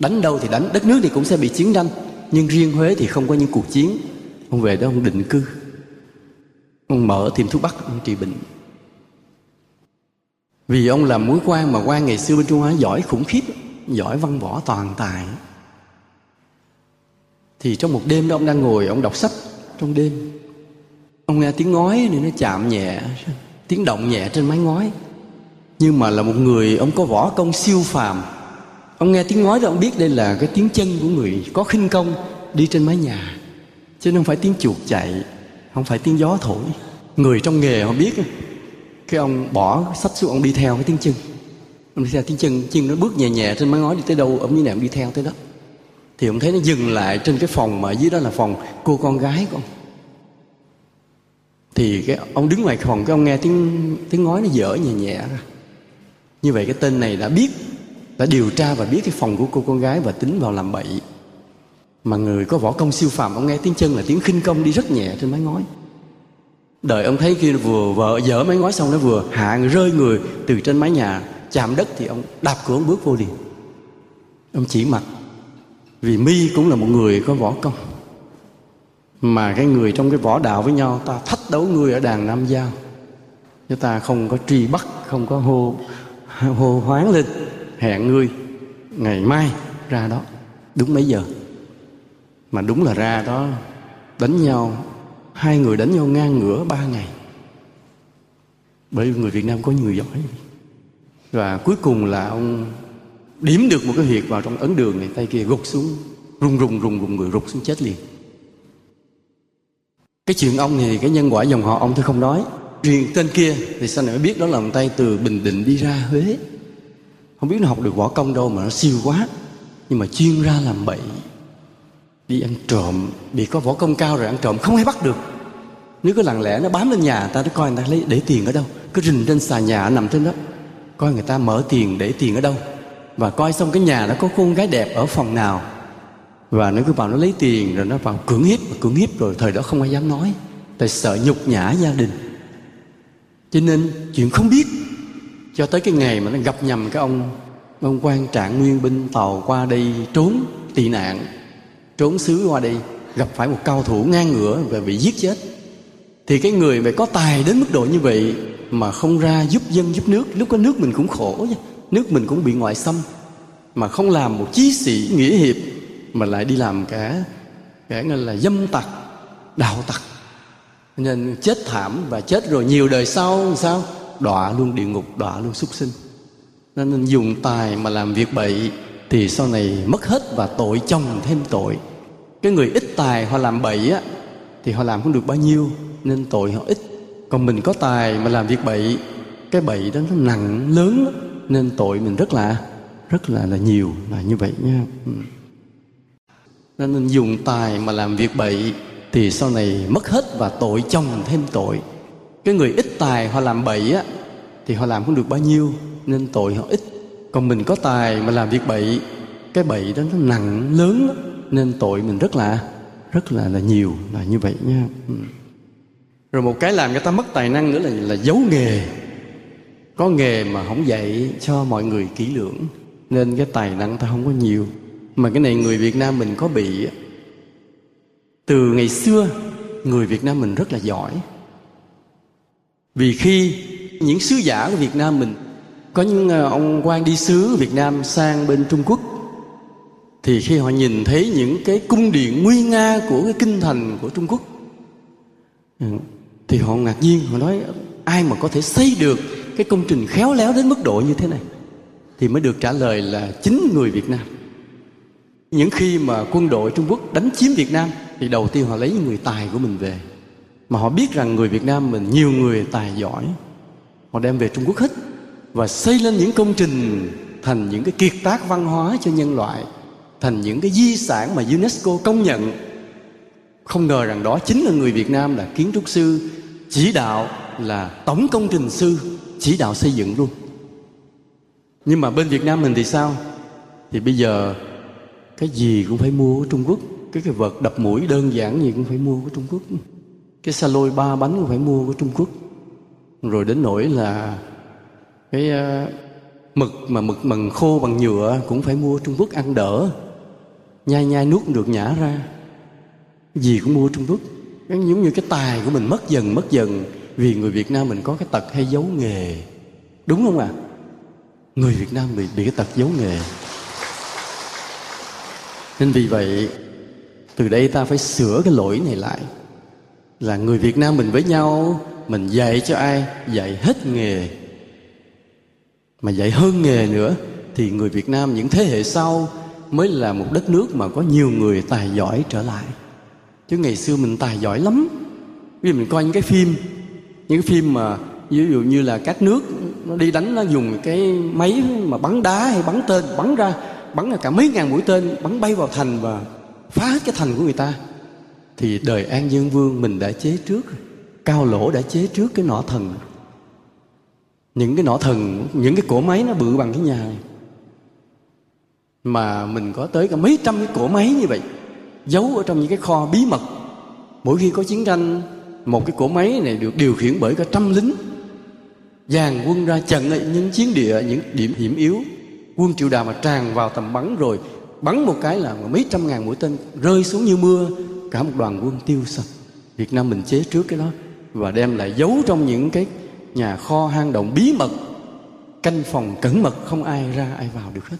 Đánh đâu thì đánh, đất nước thì cũng sẽ bị chiến tranh. Nhưng riêng huế thì không có những cuộc chiến. Ông về đó ông định cư ông mở tiệm thuốc bắc, ông trị bệnh. Vì ông làm mũi quan mà quan ngày xưa bên trung hoa giỏi khủng khiếp, giỏi văn võ toàn tài. Thì trong một đêm đó ông đang ngồi, ông đọc sách. Trong đêm, ông nghe tiếng ngói thì nó chạm nhẹ, tiếng động nhẹ trên mái ngói. Nhưng mà là một người, ông có võ công siêu phàm. Ông nghe tiếng ngói đó, ông biết đây là cái tiếng chân của người có khinh công đi trên mái nhà, chứ không phải tiếng chuột chạy không phải tiếng gió thổi. Người trong nghề họ biết cái ông bỏ sách xuống, ông đi theo cái tiếng chân. Ông đi theo tiếng chân chân nó bước nhẹ nhẹ trên mái ngói đi tới đâu, ông như này ông đi theo tới đó. Thì ông thấy nó dừng lại trên cái phòng mà ở dưới đó là phòng cô con gái của ông. Thì cái ông đứng ngoài phòng, cái ông nghe tiếng tiếng ngói nó dở nhẹ nhẹ ra. Như vậy cái tên này đã biết, đã điều tra và biết cái phòng của cô con gái và tính vào làm bậy mà người có võ công siêu phàm, ông nghe tiếng chân là tiếng khinh công, đi rất nhẹ trên mái ngói. Đợi ông thấy kia vừa vợ dở mái ngói xong nó vừa hạ người, rơi người từ trên mái nhà, chạm đất thì ông đạp cửa, ông bước vô liền ông chỉ mặt, vì mi cũng là một người có võ công. Mà cái người trong cái võ đạo với nhau, ta thách đấu người ở đàn nam giao. Chúng ta không có truy bắt, không có hô hô hoáng lên, hẹn ngươi ngày mai ra đó. Đúng mấy giờ? Mà đúng là ra đó, đánh nhau, hai người đánh nhau ngang ngửa ba ngày. Bởi vì người việt nam có người giỏi. Và cuối cùng là ông điểm được một cái huyệt vào trong ấn đường này, tay kia gục xuống, rung rung rung rung người rụt xuống chết liền. Cái chuyện ông thì cái nhân quả dòng họ ông tôi không nói. Riêng tên kia, thì sao này mới biết đó là một tay từ bình định đi ra huế? Không biết nó học được võ công đâu mà nó siêu quá. Nhưng mà chuyên ra làm bậy đi ăn trộm, bị có võ công cao rồi ăn trộm, không ai bắt được. Nếu cứ lặng lẽ nó bám lên nhà ta, nó coi người ta lấy để tiền ở đâu. Cứ rình trên xà nhà nằm trên đó, coi người ta mở tiền để tiền ở đâu. Và coi xong cái nhà nó có cô gái đẹp ở phòng nào. Và nó cứ vào nó lấy tiền, rồi nó vào cưỡng hiếp và cưỡng hiếp rồi, thời đó không ai dám nói. Tại sợ nhục nhã gia đình. Cho nên chuyện không biết, cho tới cái ngày mà nó gặp nhầm cái ông ông quan trạng nguyên binh tàu qua đây trốn tị nạn trốn xứ qua đây gặp phải một cao thủ ngang ngửa và bị giết chết. Thì cái người mà có tài đến mức độ như vậy mà không ra giúp dân, giúp nước, lúc có nước mình cũng khổ chứ nước mình cũng bị ngoại xâm, mà không làm một chí sĩ nghĩa hiệp, mà lại đi làm cả cả là dâm tặc, đạo tặc. Nên chết thảm và chết rồi nhiều đời sau sao? Đọa luôn địa ngục, đọa luôn súc sinh. Nên dùng tài mà làm việc bậy thì sau này mất hết và tội chồng thêm tội cái người ít tài họ làm bậy á, thì họ làm không được bao nhiêu, nên tội họ ít. Còn mình có tài mà làm việc bậy, cái bậy đó nó nặng, lớn nên tội mình rất là rất là là nhiều, là như vậy nha. Ừ. Nên dùng tài mà làm việc bậy thì sau này mất hết và tội chồng thêm tội. Cái người ít tài họ làm bậy á, thì họ làm không được bao nhiêu, nên tội họ ít. Còn mình có tài mà làm việc bậy, cái bậy đó nó nặng, lớn nên tội mình rất là rất là là nhiều, là như vậy nha. Ừ. Rồi một cái làm người ta mất tài năng nữa là là giấu nghề. Có nghề mà không dạy cho mọi người kỹ lưỡng, nên cái tài năng ta không có nhiều. Mà cái này người Việt Nam mình có bị từ ngày xưa, người Việt Nam mình rất là giỏi. Vì khi những sứ giả của Việt Nam mình, có những ờ, ông quan đi sứ Việt Nam sang bên Trung Quốc thì khi họ nhìn thấy những cái cung điện nguy nga của cái kinh thành của Trung Quốc ừ, thì họ ngạc nhiên, họ nói, ai mà có thể xây được cái công trình khéo léo đến mức độ như thế này? Thì mới được trả lời là chính người Việt Nam. Những khi mà quân đội Trung Quốc đánh chiếm Việt Nam, thì đầu tiên họ lấy người tài của mình về. Mà họ biết rằng người Việt Nam mình, nhiều người tài giỏi, họ đem về Trung Quốc hết và xây lên những công trình thành những cái kiệt tác văn hóa cho nhân loại thành những cái di sản mà UNESCO công nhận. Không ngờ rằng đó chính là người Việt Nam là kiến trúc sư chỉ đạo là tổng công trình sư chỉ đạo xây dựng luôn. Nhưng mà bên Việt Nam mình thì sao? Thì bây giờ cái gì cũng phải mua của Trung Quốc cái cái vật đập mũi đơn giản gì cũng phải mua của Trung Quốc. Cái xa lôi ba bánh cũng phải mua của Trung Quốc. Rồi đến nỗi là cái uh, mực mà mực bằng khô bằng nhựa cũng phải mua Trung Quốc ăn đỡ nhai nhai nuốt được nhả ra. Gì cũng mua Trung Quốc giống như cái tài của mình mất dần mất dần, vì người Việt Nam mình có cái tật hay giấu nghề. Đúng không ạ? À? người Việt Nam bị bị cái tật giấu nghề. Nên vì vậy, từ đây ta phải sửa cái lỗi này lại. Là người Việt Nam mình với nhau, mình dạy cho ai? Dạy hết nghề. Mà dạy hơn nghề nữa, thì người Việt Nam những thế hệ sau mới là một đất nước mà có nhiều người tài giỏi trở lại. Chứ ngày xưa mình tài giỏi lắm. Vì mình coi những cái phim, những cái phim mà ví dụ như là các nước nó đi đánh, nó dùng cái máy mà bắn đá hay bắn tên, bắn ra bắn ra cả mấy ngàn mũi tên, bắn bay vào thành và phá hết cái thành của người ta. Thì đời an dương vương mình đã chế trước cao lỗ đã chế trước cái nỏ thần. Những cái nỏ thần, những cái cỗ máy nó bự bằng cái nhà này mà mình có tới cả mấy trăm cái cỗ máy như vậy, giấu ở trong những cái kho bí mật. Mỗi khi có chiến tranh, một cái cỗ máy này được điều khiển bởi cả trăm lính. Dàn quân ra chặn những chiến địa, những điểm hiểm yếu. Quân triệu đà mà tràn vào tầm bắn rồi, bắn một cái là mấy trăm ngàn mũi tên rơi xuống như mưa. Cả một đoàn quân tiêu sạch. Việt nam mình chế trước cái đó và đem lại giấu trong những cái nhà kho hang động bí mật. Canh phòng cẩn mật, không ai ra, ai vào được hết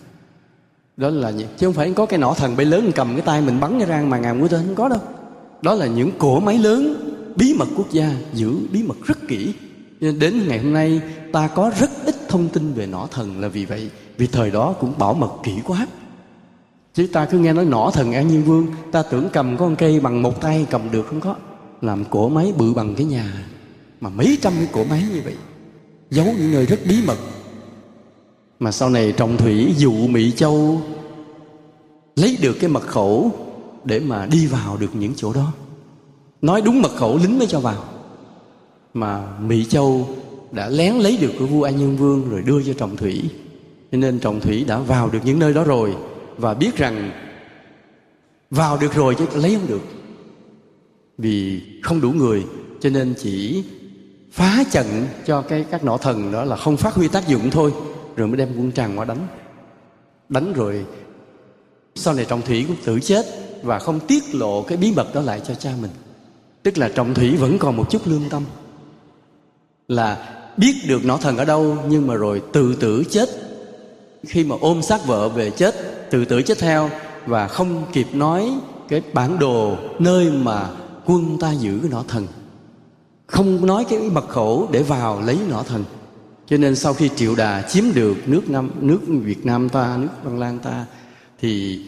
đó là chứ không phải có cái nỏ thần bay lớn cầm cái tay mình bắn ra mà ngàn mũi tên không có đâu. Đó là những cỗ máy lớn, bí mật quốc gia, giữ bí mật rất kỹ. Nên đến ngày hôm nay, ta có rất ít thông tin về nỏ thần là vì vậy, vì thời đó cũng bảo mật kỹ quá. Chứ ta cứ nghe nói nỏ thần an nhiên vương, ta tưởng cầm con cây bằng một tay cầm được không có. Làm cỗ máy bự bằng cái nhà mà mấy trăm cái cỗ máy như vậy. Giấu những nơi rất bí mật mà sau này trọng thủy dụ mỹ châu, lấy được cái mật khẩu để mà đi vào được những chỗ đó. Nói đúng mật khẩu lính mới cho vào. Mà mỹ châu đã lén lấy được của vua an nhân vương rồi đưa cho trọng thủy. Cho nên trọng thủy đã vào được những nơi đó rồi. Và biết rằng vào được rồi chứ lấy không được. Vì không đủ người, cho nên chỉ phá trận cho cái các nọ thần đó là không phát huy tác dụng thôi rồi mới đem quân tràng qua đánh. Đánh rồi, sau này trọng thủy cũng tự chết và không tiết lộ cái bí mật đó lại cho cha mình. Tức là trọng thủy vẫn còn một chút lương tâm. Là biết được nọ thần ở đâu, nhưng mà rồi tự tử chết. Khi mà ôm xác vợ về chết, tự tử chết theo và không kịp nói cái bản đồ nơi mà quân ta giữ cái nọ thần. Không nói cái mật khẩu để vào lấy nọ thần cho nên sau khi triệu đà chiếm được nước nam, nước việt nam ta, nước văn lan ta, thì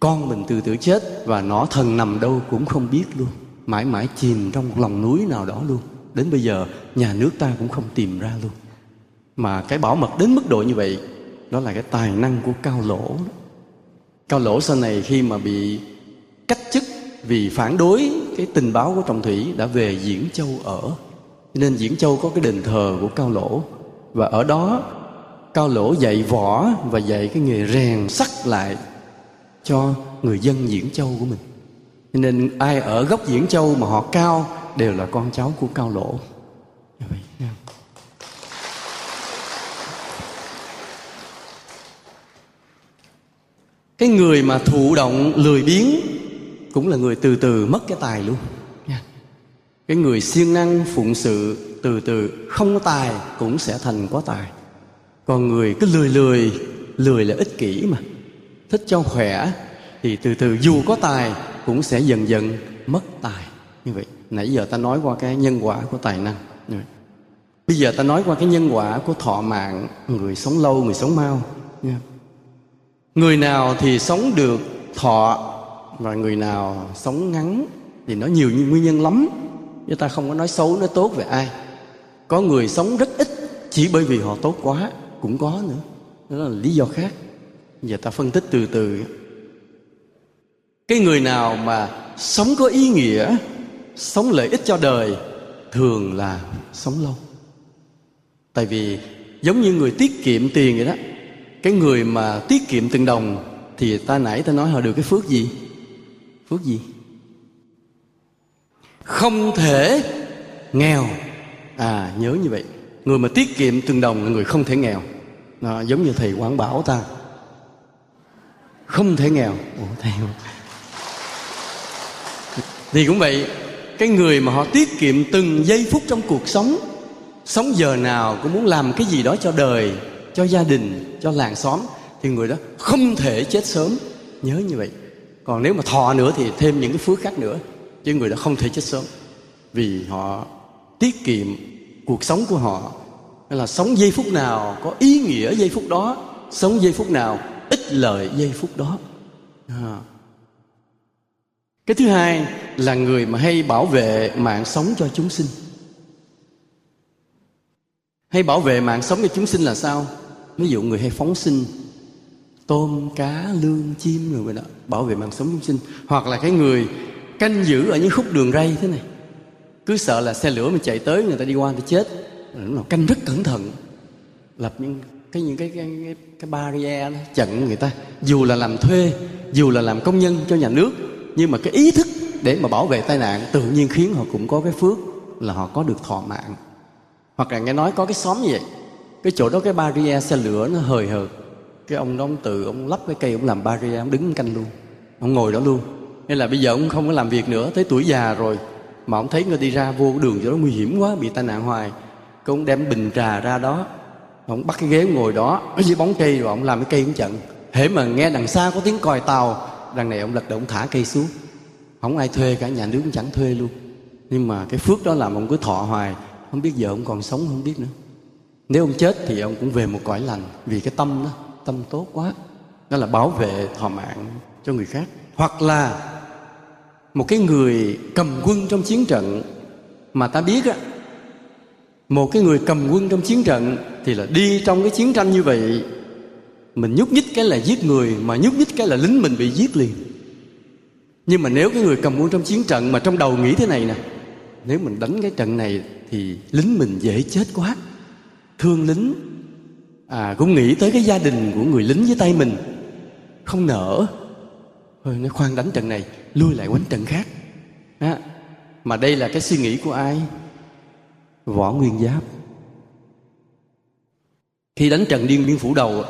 con mình từ tử chết và nó thần nằm đâu cũng không biết luôn. Mãi mãi chìm trong một lòng núi nào đó luôn. Đến bây giờ, nhà nước ta cũng không tìm ra luôn. Mà cái bảo mật đến mức độ như vậy, đó là cái tài năng của cao lỗ. Cao lỗ sau này khi mà bị cách chức vì phản đối cái tình báo của trọng thủy đã về diễn châu ở nên diễn châu có cái đền thờ của cao lỗ. Và ở đó, cao lỗ dạy võ và dạy cái nghề rèn sắt lại cho người dân diễn châu của mình. Nên ai ở gốc diễn châu mà họ cao đều là con cháu của cao lỗ. Cái người mà thụ động lười biếng cũng là người từ từ mất cái tài luôn cái người siêng năng phụng sự từ từ không có tài cũng sẽ thành có tài. Còn người cứ lười lười lười là ích kỷ mà. Thích cho khỏe thì từ từ dù có tài cũng sẽ dần dần mất tài. Như vậy, nãy giờ ta nói qua cái nhân quả của tài năng. Bây giờ ta nói qua cái nhân quả của thọ mạng, người sống lâu, người sống mau. Người nào thì sống được thọ và người nào sống ngắn thì nó nhiều nguyên nhân lắm chúng ta không có nói xấu, nói tốt về ai. Có người sống rất ít chỉ bởi vì họ tốt quá, cũng có nữa. Đó là lý do khác. Giờ ta phân tích từ từ. Cái người nào mà sống có ý nghĩa, sống lợi ích cho đời, thường là sống lâu. Tại vì giống như người tiết kiệm tiền vậy đó, cái người mà tiết kiệm từng đồng thì ta nãy ta nói họ được cái phước gì? Phước gì? Không thể nghèo. À nhớ như vậy. Người mà tiết kiệm từng đồng là người không thể nghèo. À, giống như thầy quảng bảo ta. Không thể nghèo. Ủa, thầy thì cũng vậy cái người mà họ tiết kiệm từng giây phút trong cuộc sống sống giờ nào cũng muốn làm cái gì đó cho đời cho gia đình cho làng xóm thì người đó không thể chết sớm. Nhớ như vậy. Còn nếu mà thọ nữa thì thêm những cái phước khác nữa chứ người đó không thể chết sớm. Vì họ tiết kiệm cuộc sống của họ. Hay là sống giây phút nào có ý nghĩa giây phút đó, sống giây phút nào ích lợi giây phút đó. À. cái thứ hai là người mà hay bảo vệ mạng sống cho chúng sinh. Hay bảo vệ mạng sống cho chúng sinh là sao? Ví dụ người hay phóng sinh, tôm, cá lương chim rồi đó. Bảo vệ mạng sống chúng sinh. Hoặc là cái người canh giữ ở những khúc đường ray thế này. Cứ sợ là xe lửa mà chạy tới người ta đi qua thì chết. Lúc nào canh rất cẩn thận. Lập những cái những cái cái cái, cái barrier đó, chặn người ta. Dù là làm thuê dù là làm công nhân cho nhà nước nhưng mà cái ý thức để mà bảo vệ tai nạn tự nhiên khiến họ cũng có cái phước là họ có được thọ mạng. Hoặc là nghe nói có cái xóm như vậy cái chỗ đó cái barrier xe lửa nó hời hợt. Cái ông đó ông tự ông lắp cái cây ông làm barrier ông đứng canh luôn. Ông ngồi đó luôn hay là bây giờ ông không có làm việc nữa, tới tuổi già rồi, mà ông thấy người đi ra vô đường chỗ đó nguy hiểm quá, bị tai nạn hoài. Cái ông đem bình trà ra đó ông bắt cái ghế ngồi đó, ở dưới bóng cây rồi ông làm cái cây cũng chận. Hễ mà nghe đằng xa có tiếng còi tàu, đằng này ông lật động thả cây xuống. Không ai thuê cả, nhà nước cũng chẳng thuê luôn. Nhưng mà cái phước đó làm ông cứ thọ hoài, không biết giờ ông còn sống không biết nữa. Nếu ông chết thì ông cũng về một cõi lành, vì cái tâm đó, tâm tốt quá. Đó là bảo vệ thọ mạng cho người khác. Hoặc là một cái người cầm quân trong chiến trận mà ta biết á, một cái người cầm quân trong chiến trận thì là đi trong cái chiến tranh như vậy, mình nhúc nhích cái là giết người, mà nhúc nhích cái là lính mình bị giết liền. Nhưng mà nếu cái người cầm quân trong chiến trận mà trong đầu nghĩ thế này nè, nếu mình đánh cái trận này thì lính mình dễ chết quá. Thương lính à cũng nghĩ tới cái gia đình của người lính dưới tay mình, không nỡ. Ôi, nó khoan đánh trận này lui lại quánh trận khác. À, mà đây là cái suy nghĩ của ai? Võ nguyên giáp. Khi đánh trận điên biên phủ đầu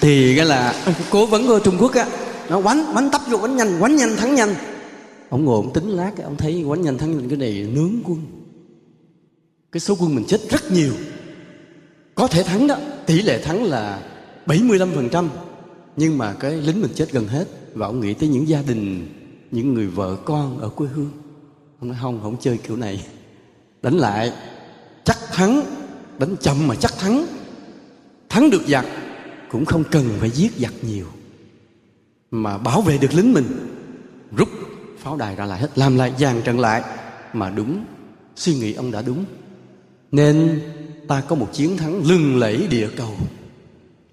thì cái là cố vấn của trung quốc á nó quánh quánh tấp vô quánh nhanh quánh nhanh thắng nhanh. Ông ngồi ông tính lát ông thấy quánh nhanh thắng nhanh cái này nướng quân. Cái số quân mình chết rất nhiều. Có thể thắng đó tỷ lệ thắng là 75% nhưng mà cái lính mình chết gần hết và ông nghĩ tới những gia đình, những người vợ con ở quê hương. Ông nói, không không chơi kiểu này. Đánh lại, chắc thắng, đánh chậm mà chắc thắng. Thắng được giặc cũng không cần phải giết giặc nhiều. Mà bảo vệ được lính mình, rút pháo đài ra lại hết, làm lại, dàn trận lại. Mà đúng, suy nghĩ ông đã đúng. Nên ta có một chiến thắng lừng lẫy địa cầu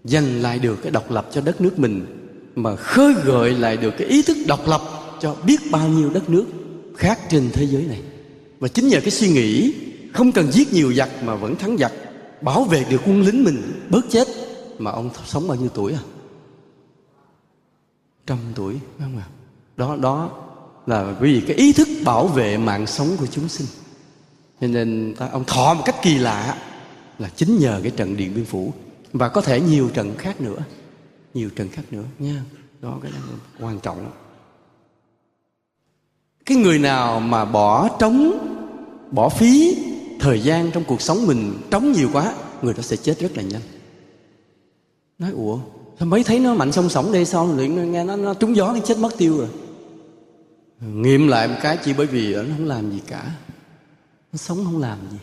giành lại được cái độc lập cho đất nước mình mà khơi gợi lại được cái ý thức độc lập cho biết bao nhiêu đất nước khác trên thế giới này. Và chính nhờ cái suy nghĩ không cần giết nhiều giặc mà vẫn thắng giặc bảo vệ được quân lính mình bớt chết mà ông sống bao nhiêu tuổi à? Trăm tuổi phải không ạ? Đó đó là vì cái ý thức bảo vệ mạng sống của chúng sinh. Cho nên ta, ông thọ một cách kỳ lạ là chính nhờ cái trận điện biên phủ và có thể nhiều trận khác nữa. Nhiều trận khác nữa nha. Đó cái đó quan trọng cái người nào mà bỏ trống bỏ phí thời gian trong cuộc sống mình trống nhiều quá người đó sẽ chết rất là nhanh. Nói ủa sao mấy thấy nó mạnh song sống đây xong luyện nghe nó, nó trúng gió nó chết mất tiêu rồi. Nghiệm lại một cái chỉ bởi vì nó không làm gì cả. Nó sống không làm gì.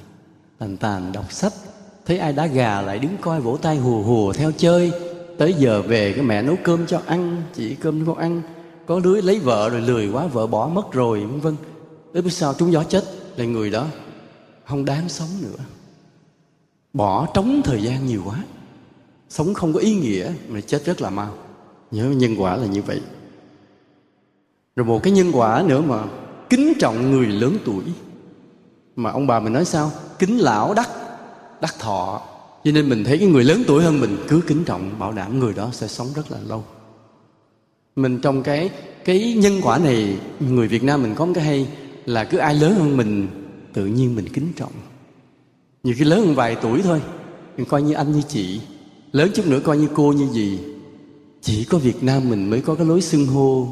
Tàn tàn đọc sách thấy ai đá gà lại đứng coi vỗ tay hùa hùa theo chơi. Tới giờ về cái mẹ nấu cơm cho ăn chỉ cơm cho con ăn. Có đứa lấy vợ rồi lười quá, vợ bỏ mất rồi, vân vân. Tới bữa sao trúng gió chết là người đó không đáng sống nữa. Bỏ trống thời gian nhiều quá. Sống không có ý nghĩa, mà chết rất là mau. Nhớ nhân quả là như vậy. Rồi một cái nhân quả nữa mà kính trọng người lớn tuổi. Mà ông bà mình nói sao? Kính lão đắc đắc thọ. Cho nên mình thấy cái người lớn tuổi hơn mình cứ kính trọng, bảo đảm người đó sẽ sống rất là lâu. Mình trong cái cái nhân quả này, người Việt Nam mình có một cái hay là cứ ai lớn hơn mình, tự nhiên mình kính trọng. Nhiều khi lớn hơn vài tuổi thôi mình coi như anh như chị. Lớn chút nữa coi như cô như gì. Chỉ có Việt Nam mình mới có cái lối xưng hô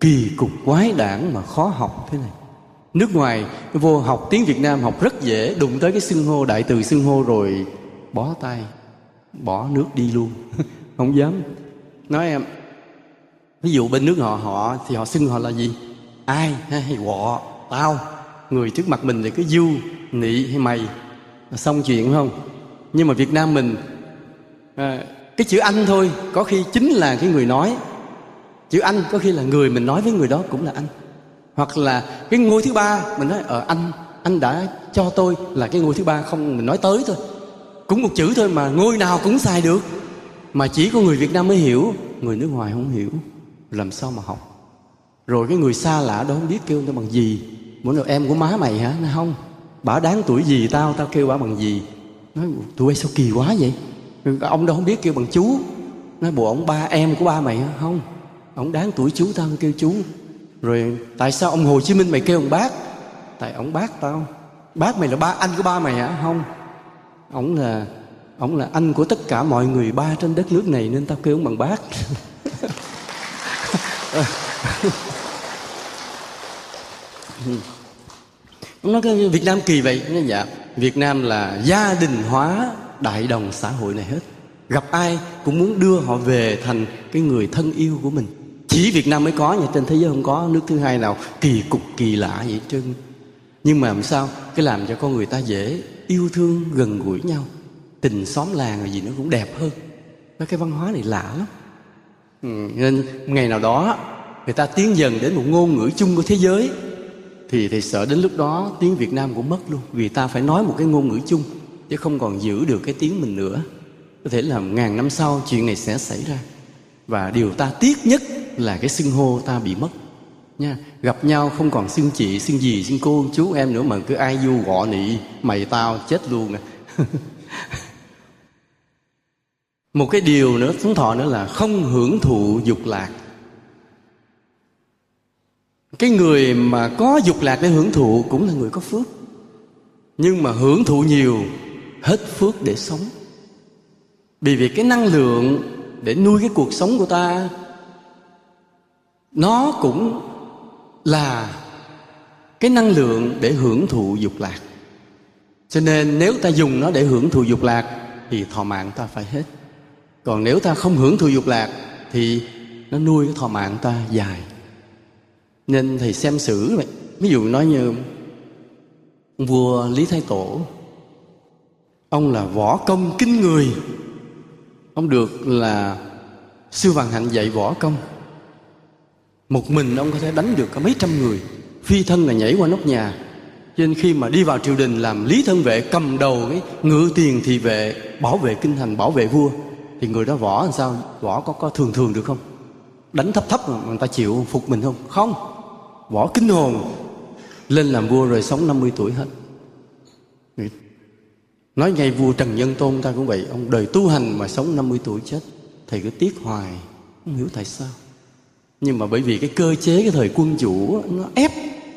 kỳ cục quái đản mà khó học thế này nước ngoài vô học tiếng Việt Nam học rất dễ đụng tới cái xưng hô đại từ xưng hô rồi bó tay bỏ nước đi luôn. Không dám. Nói em ví dụ bên nước họ họ thì họ xưng họ là gì? Ai hay họ tao. Người trước mặt mình thì cứ du nị hay mày. Xong chuyện không? Nhưng mà việt nam mình à, cái chữ anh thôi có khi chính là cái người nói. Chữ anh có khi là người mình nói với người đó cũng là anh hoặc là cái ngôi thứ ba, mình nói ở anh anh đã cho tôi là cái ngôi thứ ba không, mình nói tới thôi. Cũng một chữ thôi mà ngôi nào cũng xài được. Mà chỉ có người việt nam mới hiểu, người nước ngoài không hiểu. Làm sao mà học? Rồi cái người xa lạ đó không biết kêu nó bằng gì. Muốn là em của má mày hả? Nó không, bả đáng tuổi gì tao tao kêu bả bằng gì? Nói, tụi bay sao kỳ quá vậy? Ông đâu không biết kêu bằng chú. Nói, bộ ông ba, em của ba mày hả? Không, ông đáng tuổi chú tao kêu chú rồi tại sao ông hồ chí minh mày kêu ông bác? Tại ông bác tao. Bác mày là ba, anh của ba mày hả? Không. Ông là ông là anh của tất cả mọi người ba trên đất nước này nên tao kêu ông bằng bác. Ông nói cái việt nam kỳ vậy? Nói dạ. Việt nam là gia đình hóa đại đồng xã hội này hết. Gặp ai cũng muốn đưa họ về thành cái người thân yêu của mình chỉ việt nam mới có nha trên thế giới không có nước thứ hai nào kỳ cục kỳ lạ vậy trơn nhưng mà làm sao cái làm cho con người ta dễ yêu thương gần gũi nhau. Tình xóm làng là gì nó cũng đẹp hơn. Cái văn hóa này lạ lắm. Ừ, nên ngày nào đó người ta tiến dần đến một ngôn ngữ chung của thế giới thì thì sợ đến lúc đó tiếng Việt Nam cũng mất luôn. Vì ta phải nói một cái ngôn ngữ chung chứ không còn giữ được cái tiếng mình nữa. Có thể là ngàn năm sau chuyện này sẽ xảy ra. Và điều ta tiếc nhất là cái xưng hô ta bị mất. Nha, gặp nhau không còn xưng chị, xưng gì xưng cô, chú em nữa mà cứ ai du gọ nị, mày tao chết luôn à. Một cái điều nữa sống thọ nữa là không hưởng thụ dục lạc. Cái người mà có dục lạc để hưởng thụ cũng là người có phước. Nhưng mà hưởng thụ nhiều, hết phước để sống. Vì vì cái năng lượng để nuôi cái cuộc sống của ta nó cũng là cái năng lượng để hưởng thụ dục lạc. Cho nên nếu ta dùng nó để hưởng thụ dục lạc thì thọ mạng ta phải hết. Còn nếu ta không hưởng thụ dục lạc thì nó nuôi cái thọ mạng ta dài. Nên thầy xem xử vậy. Ví dụ nói như vua lý thái tổ, ông là võ công kinh người. Ông được là sư vạn hạnh dạy võ công một mình ông có thể đánh được cả mấy trăm người. Phi thân là nhảy qua nóc nhà. Cho nên khi mà đi vào triều đình làm lý thân vệ, cầm đầu cái ngự tiền thị vệ, bảo vệ kinh thành, bảo vệ vua, thì người đó võ làm sao? Võ có có thường thường được không? Đánh thấp thấp mà người ta chịu phục mình không? Không. Võ kinh hồn. Lên làm vua rồi sống 50 tuổi hết. Nói ngay vua Trần Nhân Tôn ta cũng vậy. Ông đời tu hành mà sống 50 tuổi chết. Thầy cứ tiếc hoài, không hiểu tại sao nhưng mà bởi vì cái cơ chế, cái thời quân chủ nó ép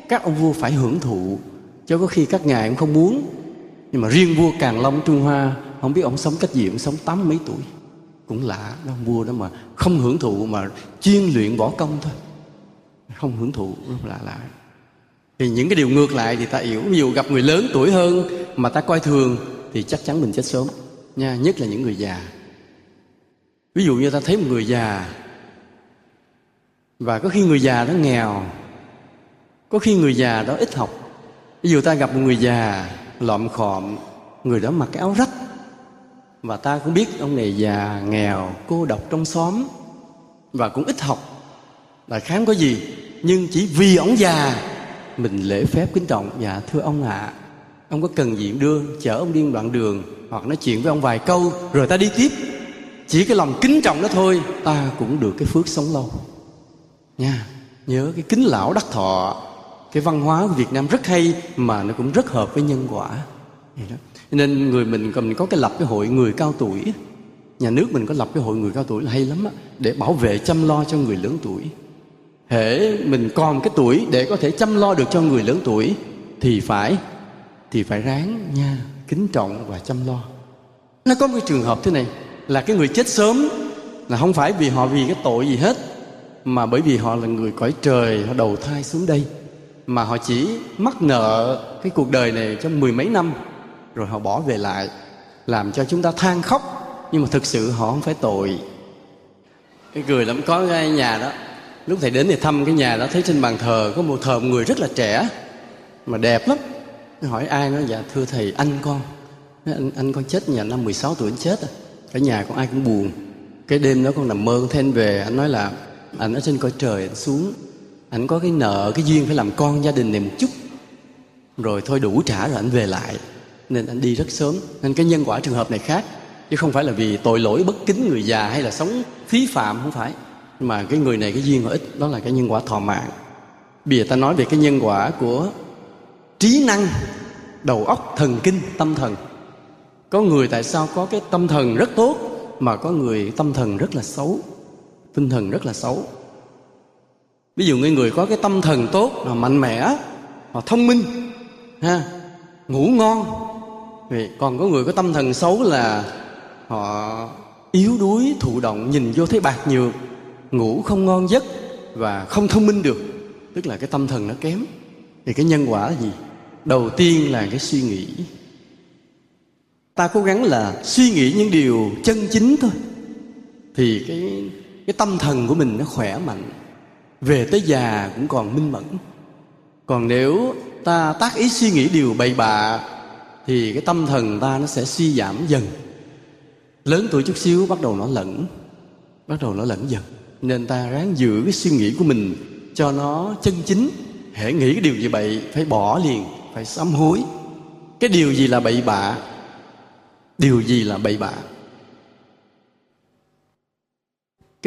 các ông vua phải hưởng thụ, cho có khi các ngài cũng không muốn. Nhưng mà riêng vua Càn Long Trung Hoa, không biết ông sống cách gì, ông sống tám mấy tuổi. Cũng lạ đó ông vua đó mà không hưởng thụ mà chuyên luyện võ công thôi. Không hưởng thụ rất lạ lạ. Thì những cái điều ngược lại thì ta hiểu. Ví dụ gặp người lớn tuổi hơn mà ta coi thường, thì chắc chắn mình chết sớm. Nha, nhất là những người già. Ví dụ như ta thấy một người già và có khi người già đó nghèo có khi người già đó ít học. Ví dụ ta gặp một người già lọm khọm người đó mặc cái áo rách. Và ta cũng biết ông này già nghèo cô độc trong xóm và cũng ít học. Là khám có gì? Nhưng chỉ vì ông già mình lễ phép kính trọng. Dạ thưa ông ạ à, ông có cần gì đưa chở ông đi đoạn đường hoặc nói chuyện với ông vài câu rồi ta đi tiếp. Chỉ cái lòng kính trọng đó thôi ta cũng được cái phước sống lâu nha, nhớ cái kính lão đắc thọ. Cái văn hóa của Việt Nam rất hay mà nó cũng rất hợp với nhân quả. Nên người mình còn có cái lập cái hội người cao tuổi. Nhà nước mình có lập cái hội người cao tuổi là hay lắm á, để bảo vệ, chăm lo cho người lớn tuổi. Hễ mình còn cái tuổi để có thể chăm lo được cho người lớn tuổi, thì phải thì phải ráng nha, kính trọng và chăm lo. Nó có một cái trường hợp thế này, là cái người chết sớm, là không phải vì họ vì cái tội gì hết mà bởi vì họ là người cõi trời họ đầu thai xuống đây. Mà họ chỉ mắc nợ cái cuộc đời này trong mười mấy năm rồi họ bỏ về lại làm cho chúng ta than khóc. Nhưng mà thực sự họ không phải tội. Cái cười lắm có cái nhà đó lúc thầy đến thì thăm cái nhà đó thấy trên bàn thờ có một thờ một người rất là trẻ mà đẹp lắm. Hỏi ai nói dạ thưa thầy anh con. Anh, anh con chết nhà năm 16 tuổi anh chết à. Cả nhà con ai cũng buồn. Cái đêm đó con nằm mơ con thấy về anh nói là anh ở trên cõi trời ảnh xuống. Anh có cái nợ, cái duyên phải làm con gia đình này một chút. Rồi thôi đủ trả rồi anh về lại. Nên anh đi rất sớm. Nên cái nhân quả trường hợp này khác. Chứ không phải là vì tội lỗi bất kính người già hay là sống phí phạm, không phải. Mà cái người này cái duyên họ ít, đó là cái nhân quả thọ mạng. Bây giờ ta nói về cái nhân quả của trí năng, đầu óc, thần kinh, tâm thần. Có người tại sao có cái tâm thần rất tốt, mà có người tâm thần rất là xấu? Tinh thần rất là xấu. Ví dụ người người có cái tâm thần tốt là mạnh mẽ họ thông minh, ha, ngủ ngon Vì còn có người có tâm thần xấu là họ yếu đuối, thụ động, nhìn vô thấy bạc nhược, ngủ không ngon giấc và không thông minh được. Tức là cái tâm thần nó kém. Thì cái nhân quả là gì? Đầu tiên là cái suy nghĩ. Ta cố gắng là suy nghĩ những điều chân chính thôi. Thì cái cái tâm thần của mình nó khỏe mạnh, về tới già cũng còn minh mẫn. Còn nếu ta tác ý suy nghĩ điều bậy bạ, thì cái tâm thần ta nó sẽ suy giảm dần. Lớn tuổi chút xíu bắt đầu nó lẫn, bắt đầu nó lẫn dần. Nên ta ráng giữ cái suy nghĩ của mình cho nó chân chính, hễ nghĩ cái điều gì bậy, phải bỏ liền, phải sám hối. Cái điều gì là bậy bạ? Điều gì là bậy bạ?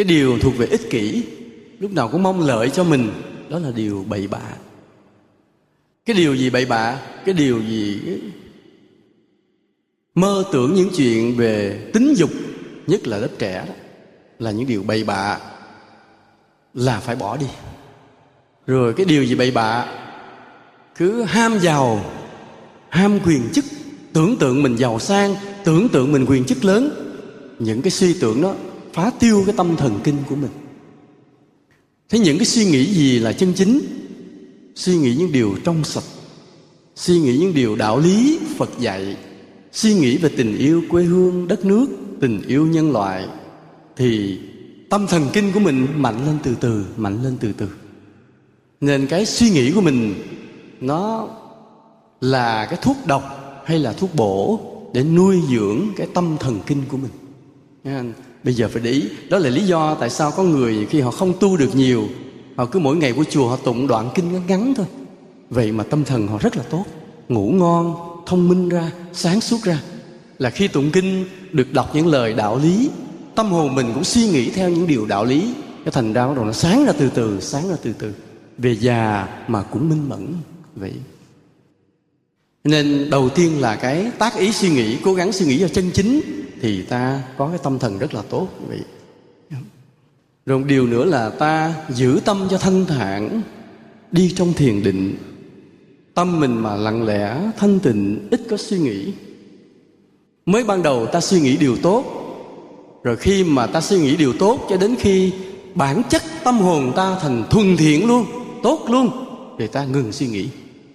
Cái điều thuộc về ích kỷ, lúc nào cũng mong lợi cho mình, đó là điều bậy bạ. Cái điều gì bậy bạ? Cái điều gì? Mơ tưởng những chuyện về tính dục, nhất là lớp trẻ đó, là những điều bậy bạ. Là phải bỏ đi. Rồi cái điều gì bậy bạ? Cứ ham giàu, ham quyền chức, tưởng tượng mình giàu sang, tưởng tượng mình quyền chức lớn. Những cái suy tưởng đó phá tiêu cái tâm thần kinh của mình. Thế những cái suy nghĩ gì là chân chính? Suy nghĩ những điều trong sạch, suy nghĩ những điều đạo lý phật dạy, suy nghĩ về tình yêu quê hương, đất nước, tình yêu nhân loại, thì tâm thần kinh của mình mạnh lên từ từ, mạnh lên từ từ. Nên cái suy nghĩ của mình, nó là cái thuốc độc hay là thuốc bổ để nuôi dưỡng cái tâm thần kinh của mình bây giờ phải để ý, đó là lý do tại sao có người khi họ không tu được nhiều, họ cứ mỗi ngày của chùa họ tụng đoạn kinh ngắn ngắn thôi. Vậy mà tâm thần họ rất là tốt, ngủ ngon, thông minh ra, sáng suốt ra. Là khi tụng kinh, được đọc những lời đạo lý, tâm hồn mình cũng suy nghĩ theo những điều đạo lý. Cái thành ra bắt đầu nó sáng ra từ từ, sáng ra từ từ. Về già mà cũng minh mẫn, vậy nên đầu tiên là cái tác ý suy nghĩ, cố gắng suy nghĩ cho chân chính, thì ta có cái tâm thần rất là tốt vậy rồi một điều nữa là ta giữ tâm cho thanh thản, đi trong thiền định. Tâm mình mà lặng lẽ, thanh tịnh, ít có suy nghĩ. Mới ban đầu ta suy nghĩ điều tốt, rồi khi mà ta suy nghĩ điều tốt, cho đến khi bản chất tâm hồn ta thành thuần thiện luôn, tốt luôn, thì ta ngừng suy nghĩ,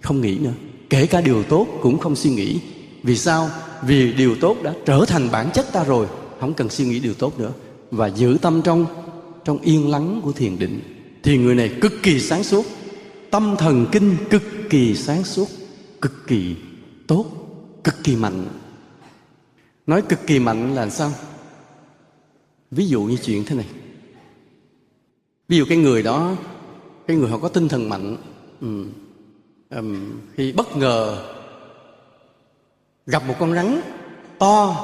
không nghĩ nữa kể cả điều tốt cũng không suy nghĩ. Vì sao? Vì điều tốt đã trở thành bản chất ta rồi. Không cần suy nghĩ điều tốt nữa. Và giữ tâm trong trong yên lắng của thiền định. Thì người này cực kỳ sáng suốt. Tâm thần kinh cực kỳ sáng suốt. Cực kỳ tốt. Cực kỳ mạnh. Nói cực kỳ mạnh là sao? Ví dụ như chuyện thế này. Ví dụ cái người đó, cái người họ có tinh thần mạnh. Ừ um, khi bất ngờ gặp một con rắn to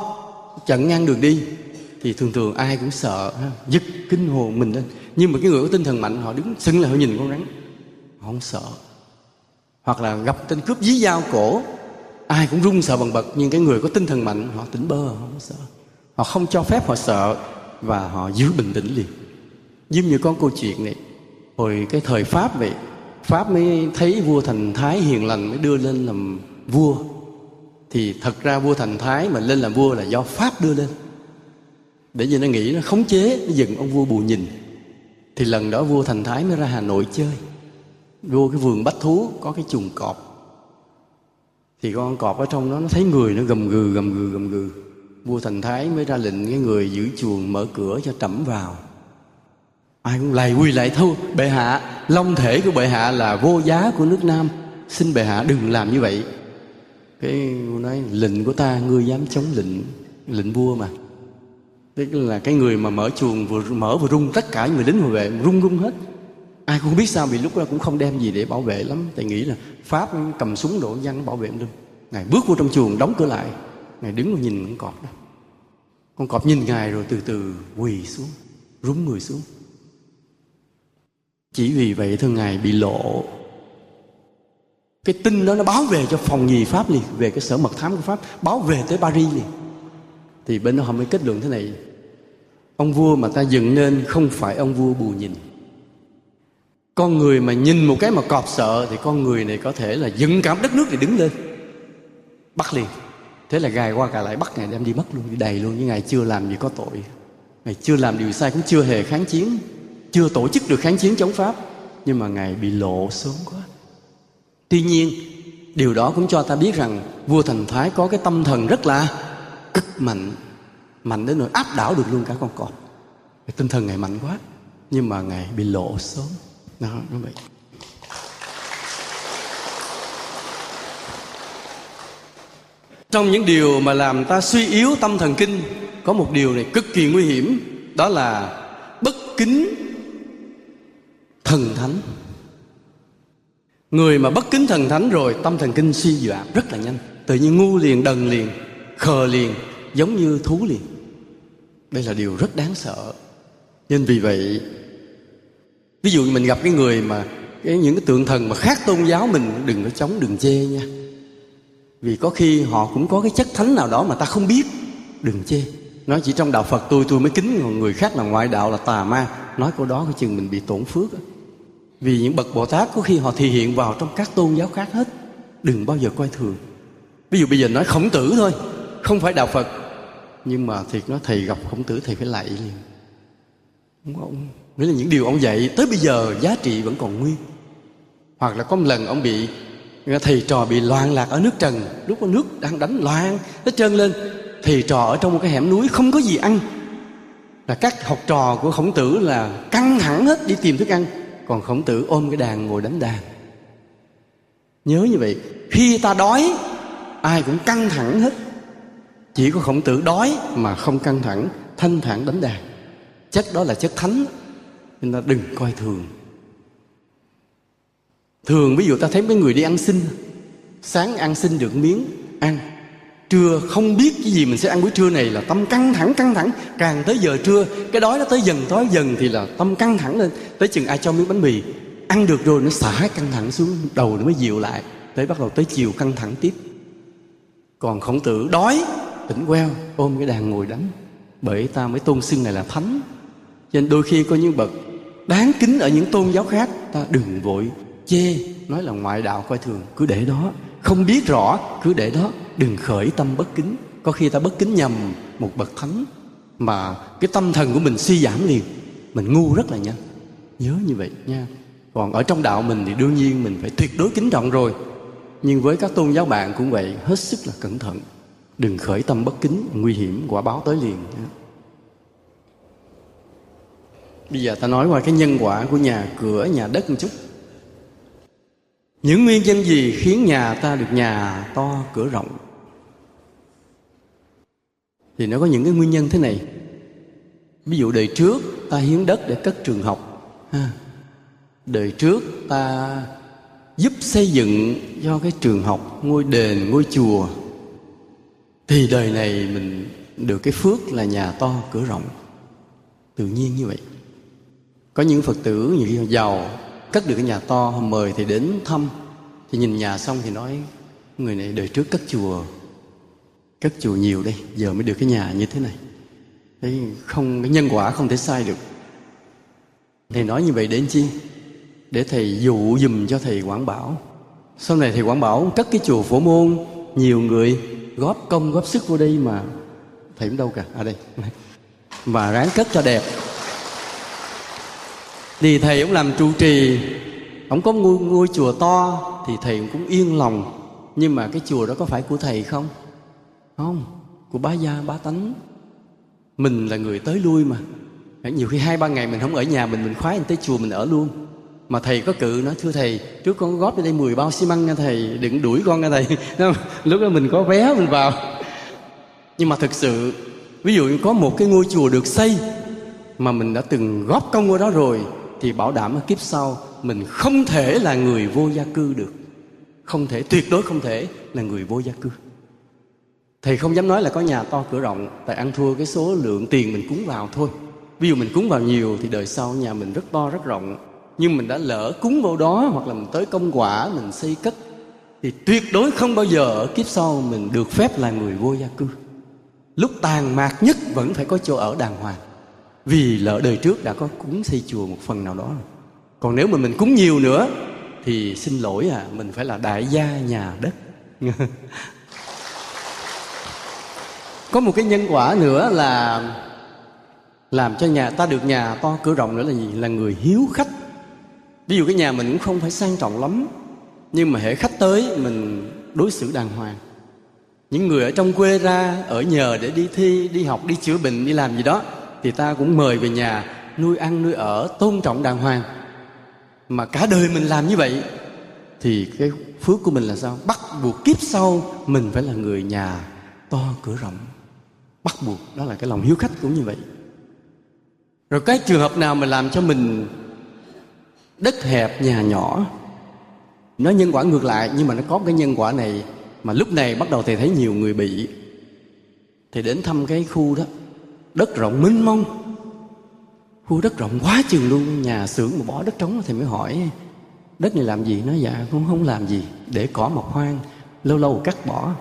chặn ngang đường đi. Thì thường thường ai cũng sợ giật kinh hồn mình lên. Nhưng mà cái người có tinh thần mạnh họ đứng sững lại họ nhìn con rắn. Họ không sợ. Hoặc là gặp tên cướp dí dao cổ ai cũng run sợ bằng bật. Nhưng cái người có tinh thần mạnh họ tỉnh bơ họ không sợ. Họ không cho phép họ sợ và họ giữ bình tĩnh liền. Giống như con câu chuyện này hồi cái thời pháp vậy pháp mới thấy vua thành thái hiền lành, mới đưa lên làm vua. Thì thật ra vua thành thái mà lên làm vua là do pháp đưa lên. Để vì nó nghĩ, nó khống chế, nó dừng ông vua bù nhìn. Thì lần đó vua thành thái mới ra hà nội chơi. Vô cái vườn bách thú, có cái chuồng cọp. Thì con cọp ở trong đó, nó thấy người nó gầm gừ gầm gừ gầm gừ. Vua thành thái mới ra lệnh cái người giữ chuồng mở cửa cho trẫm vào ai cũng lạy quy lại thôi bệ hạ, long thể của bệ hạ là vô giá của nước nam. Xin bệ hạ đừng làm như vậy. Cái vua nói, lệnh của ta, ngươi dám chống lệnh lệnh vua mà. Tức là cái người mà mở chuồng vừa, mở vừa rung, tất cả người lính hộ vệ rung rung hết. Ai cũng biết sao, vì lúc đó cũng không đem gì để bảo vệ lắm. Tại nghĩ là pháp cầm súng đổ văn bảo vệ luôn. Ngài bước vô trong chuồng, đóng cửa lại. Ngài đứng nhìn con cọp đó. Con cọp nhìn ngài rồi từ từ quỳ xuống, rúng người xuống chỉ vì vậy thôi, ngài bị lộ. Cái tin đó nó báo về cho phòng nhì pháp liền, về cái sở mật thám của pháp, báo về tới paris liền. Thì bên đó họ mới kết luận thế này. Ông vua mà ta dựng nên không phải ông vua bù nhìn. Con người mà nhìn một cái mà cọp sợ thì con người này có thể là dựng cả đất nước để đứng lên. Bắt liền. Thế là gài qua cả lại bắt ngài đem đi mất luôn, đi đầy luôn. Nhưng ngài chưa làm gì có tội. Ngài chưa làm điều sai, cũng chưa hề kháng chiến chưa tổ chức được kháng chiến chống pháp, nhưng mà ngài bị lộ sớm quá. Tuy nhiên, điều đó cũng cho ta biết rằng vua thành thái có cái tâm thần rất là cực mạnh mạnh đến nỗi áp đảo được luôn cả con cọp. Cái tinh thần ngài mạnh quá, nhưng mà ngài bị lộ sớm. Đó, nó vậy. Trong những điều mà làm ta suy yếu tâm thần kinh, có một điều này cực kỳ nguy hiểm, đó là bất kính thần thánh. Người mà bất kính thần thánh rồi, tâm thần kinh suy dọa rất là nhanh. Tự nhiên ngu liền, đần liền, khờ liền, giống như thú liền. Đây là điều rất đáng sợ. Nên vì vậy, ví dụ như mình gặp cái người mà cái những cái tượng thần mà khác tôn giáo mình, đừng có chống, đừng chê nha. Vì có khi họ cũng có cái chất thánh nào đó mà ta không biết, đừng chê. Nói chỉ trong đạo phật, tôi tôi mới kính còn người khác là ngoại đạo là tà ma. Nói câu đó cái chừng mình bị tổn phước vì những bậc bồ tát có khi họ thể hiện vào trong các tôn giáo khác hết. Đừng bao giờ coi thường. Ví dụ bây giờ nói khổng tử thôi, không phải đạo phật. Nhưng mà thiệt nói thầy gặp khổng tử thầy phải lạy liền. Ông nghĩa là những điều ông dạy tới bây giờ giá trị vẫn còn nguyên. Hoặc là có một lần ông bị thầy trò bị loạn lạc ở nước trần. Lúc có nước đang đánh loạn, nó trơn lên. Thầy trò ở trong một cái hẻm núi không có gì ăn. Là các học trò của khổng tử là căng thẳng hết, đi tìm thức ăn còn khổng tử ôm cái đàn ngồi đánh đàn. Nhớ như vậy, khi ta đói, ai cũng căng thẳng hết. Chỉ có khổng tử đói mà không căng thẳng, thanh thản đánh đàn. Chất đó là chất thánh, nên ta đừng coi thường. Thường ví dụ ta thấy mấy người đi ăn xin, sáng ăn xin được miếng, ăn trưa không biết cái gì mình sẽ ăn buổi trưa này là tâm căng thẳng căng thẳng. Càng tới giờ trưa, cái đói nó tới dần tối dần thì là tâm căng thẳng lên. Tới chừng ai cho miếng bánh mì, ăn được rồi nó xả căng thẳng xuống đầu nó mới dịu lại. Tới bắt đầu tới chiều căng thẳng tiếp. Còn khổng tử đói, tỉnh queo, ôm cái đàn ngồi đánh bởi ta mới tôn xưng này là thánh. Cho nên đôi khi có những bậc đáng kính ở những tôn giáo khác, ta đừng vội chê, nói là ngoại đạo coi thường, cứ để đó không biết rõ, cứ để đó. Đừng khởi tâm bất kính. Có khi ta bất kính nhầm một bậc thánh mà cái tâm thần của mình suy giảm liền. Mình ngu rất là nhanh. Nhớ như vậy nha. Còn ở trong đạo mình thì đương nhiên mình phải tuyệt đối kính trọng rồi. Nhưng với các tôn giáo bạn cũng vậy, hết sức là cẩn thận. Đừng khởi tâm bất kính, nguy hiểm, quả báo tới liền nha. bây giờ ta nói qua cái nhân quả của nhà cửa, nhà đất một chút những nguyên nhân gì khiến nhà ta được nhà to cửa rộng? Thì nó có những cái nguyên nhân thế này. Ví dụ đời trước ta hiến đất để cất trường học, ha. đời trước ta giúp xây dựng cho cái trường học, ngôi đền, ngôi chùa. Thì đời này mình được cái phước là nhà to cửa rộng. Tự nhiên như vậy. Có những phật tử nhiều khi giàu cất được cái nhà to mời thì đến thăm. Thì nhìn nhà xong thì nói, người này đời trước cất chùa cất chùa nhiều đây, giờ mới được cái nhà như thế này. Đấy, không, cái nhân quả không thể sai được. Thầy nói như vậy để chi? Để thầy dụ dùm cho thầy quảng bảo. Sau này thầy quảng bảo cất cái chùa phổ môn, nhiều người góp công, góp sức vô đây mà. Thầy cũng đâu cả à đây. Và ráng cất cho đẹp thì thầy cũng làm trụ trì ông có ngôi, ngôi chùa to thì thầy cũng yên lòng. Nhưng mà cái chùa đó có phải của thầy không? Không của bá gia bá tánh. Mình là người tới lui mà. Nhiều khi hai ba ngày mình không ở nhà mình mình khoái mình tới chùa mình ở luôn. Mà thầy có cự nó, thưa thầy trước con góp ở đây 10 bao xi măng nha thầy đừng đuổi con nha thầy. Lúc đó mình có vé mình vào. Nhưng mà thực sự ví dụ có một cái ngôi chùa được xây mà mình đã từng góp công ở đó rồi thì bảo đảm ở kiếp sau mình không thể là người vô gia cư được. Không thể, tuyệt đối không thể là người vô gia cư. Thầy không dám nói là có nhà to cửa rộng, tại ăn thua cái số lượng tiền mình cúng vào thôi. Ví dụ mình cúng vào nhiều thì đời sau nhà mình rất to, rất rộng. Nhưng mình đã lỡ cúng vào đó hoặc là mình tới công quả, mình xây cất, thì tuyệt đối không bao giờ ở kiếp sau mình được phép là người vô gia cư. Lúc tàn mạc nhất vẫn phải có chỗ ở đàng hoàng vì lỡ đời trước đã có cúng xây chùa một phần nào đó rồi. Còn nếu mà mình cúng nhiều nữa, thì xin lỗi à mình phải là đại gia nhà đất. Có một cái nhân quả nữa là làm cho nhà, ta được nhà to cửa rộng nữa là gì? Là người hiếu khách. Ví dụ cái nhà mình cũng không phải sang trọng lắm, nhưng mà hệ khách tới, mình đối xử đàng hoàng. Những người ở trong quê ra, ở nhờ để đi thi, đi học, đi chữa bệnh, đi làm gì đó thì ta cũng mời về nhà, nuôi ăn, nuôi ở, tôn trọng đàng hoàng. Mà cả đời mình làm như vậy, thì cái phước của mình là sao? Bắt buộc kiếp sau mình phải là người nhà to cửa rộng. Bắt buộc, đó là cái lòng hiếu khách cũng như vậy. Rồi cái trường hợp nào mà làm cho mình đất hẹp, nhà nhỏ? Nó nhân quả ngược lại, nhưng mà nó có cái nhân quả này mà lúc này bắt đầu thầy thấy nhiều người bị. Thì đến thăm cái khu đó đất rộng mênh mông. Khu đất rộng quá chừng luôn. Nhà xưởng mà bỏ đất trống thì mới hỏi, đất này làm gì? Nó dạ cũng không làm gì, để cỏ mọc hoang, lâu lâu cắt bỏ.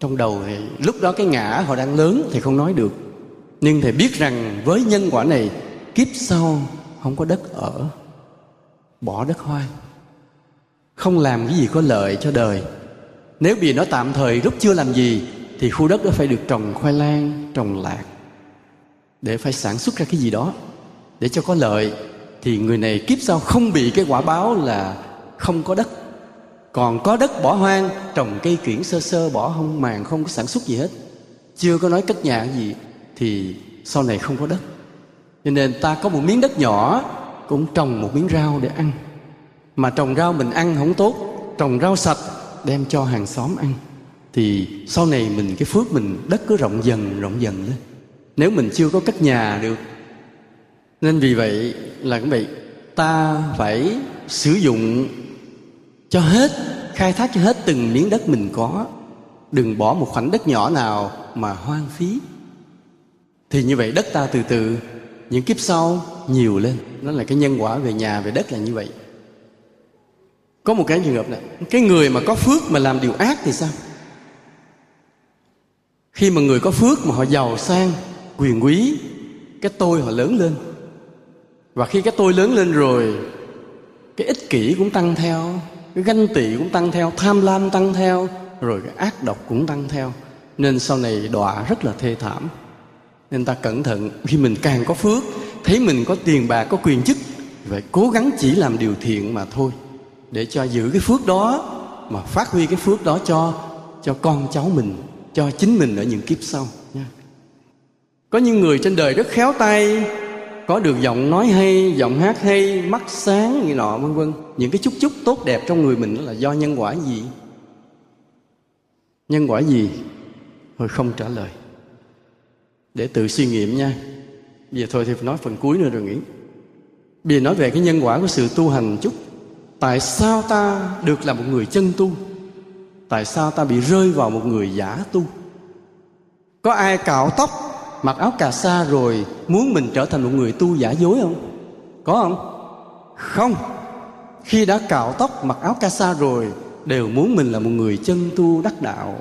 Trong đầu thì lúc đó cái ngã họ đang lớn thì không nói được. Nhưng thầy biết rằng với nhân quả này, kiếp sau không có đất ở, bỏ đất hoang. Không làm cái gì có lợi cho đời. Nếu vì nó tạm thời, lúc chưa làm gì, thì khu đất đó phải được trồng khoai lang, trồng lạc để phải sản xuất ra cái gì đó. Để cho có lợi, thì người này kiếp sau không bị cái quả báo là không có đất. Còn có đất bỏ hoang, trồng cây kiển sơ sơ, bỏ không màng, không có sản xuất gì hết. Chưa có nói cất nhà gì, thì sau này không có đất. Cho nên ta có một miếng đất nhỏ, cũng trồng một miếng rau để ăn. Mà trồng rau mình ăn không tốt, trồng rau sạch, đem cho hàng xóm ăn. Thì sau này mình, cái phước mình, đất cứ rộng dần rộng dần lên nếu mình chưa có cách nhà được. Nên vì vậy là cái vậy, ta phải sử dụng cho hết, khai thác cho hết từng miếng đất mình có. Đừng bỏ một khoảnh đất nhỏ nào mà hoang phí. Thì như vậy đất ta từ từ, những kiếp sau nhiều lên. Nó là cái nhân quả về nhà, về đất là như vậy. Có một cái trường hợp này, cái người mà có phước mà làm điều ác thì sao? Khi mà người có phước mà họ giàu sang quyền quý, cái tôi họ lớn lên. Và khi cái tôi lớn lên rồi, cái ích kỷ cũng tăng theo, cái ganh tị cũng tăng theo, tham lam tăng theo, rồi cái ác độc cũng tăng theo. Nên sau này đọa rất là thê thảm. Nên ta cẩn thận, khi mình càng có phước, thấy mình có tiền bạc, có quyền chức, phải cố gắng chỉ làm điều thiện mà thôi. Để cho giữ cái phước đó, mà phát huy cái phước đó cho cho con cháu mình, cho chính mình ở những kiếp sau có những người trên đời rất khéo tay, có được giọng nói hay, giọng hát hay, mắt sáng như nọ, vân vân. Những cái chút chút tốt đẹp trong người mình là do nhân quả gì? Nhân quả gì? Thôi không trả lời. Để tự suy nghiệm nha. Bây giờ thôi thì phải nói phần cuối nữa rồi nghĩ bây giờ nói về cái nhân quả của sự tu hành chút. Tại sao ta được là một người chân tu? Tại sao ta bị rơi vào một người giả tu? Có ai cạo tóc mặc áo cà sa rồi muốn mình trở thành một người tu giả dối không? Có không? Không. Khi đã cạo tóc mặc áo ca sa rồi đều muốn mình là một người chân tu đắc đạo.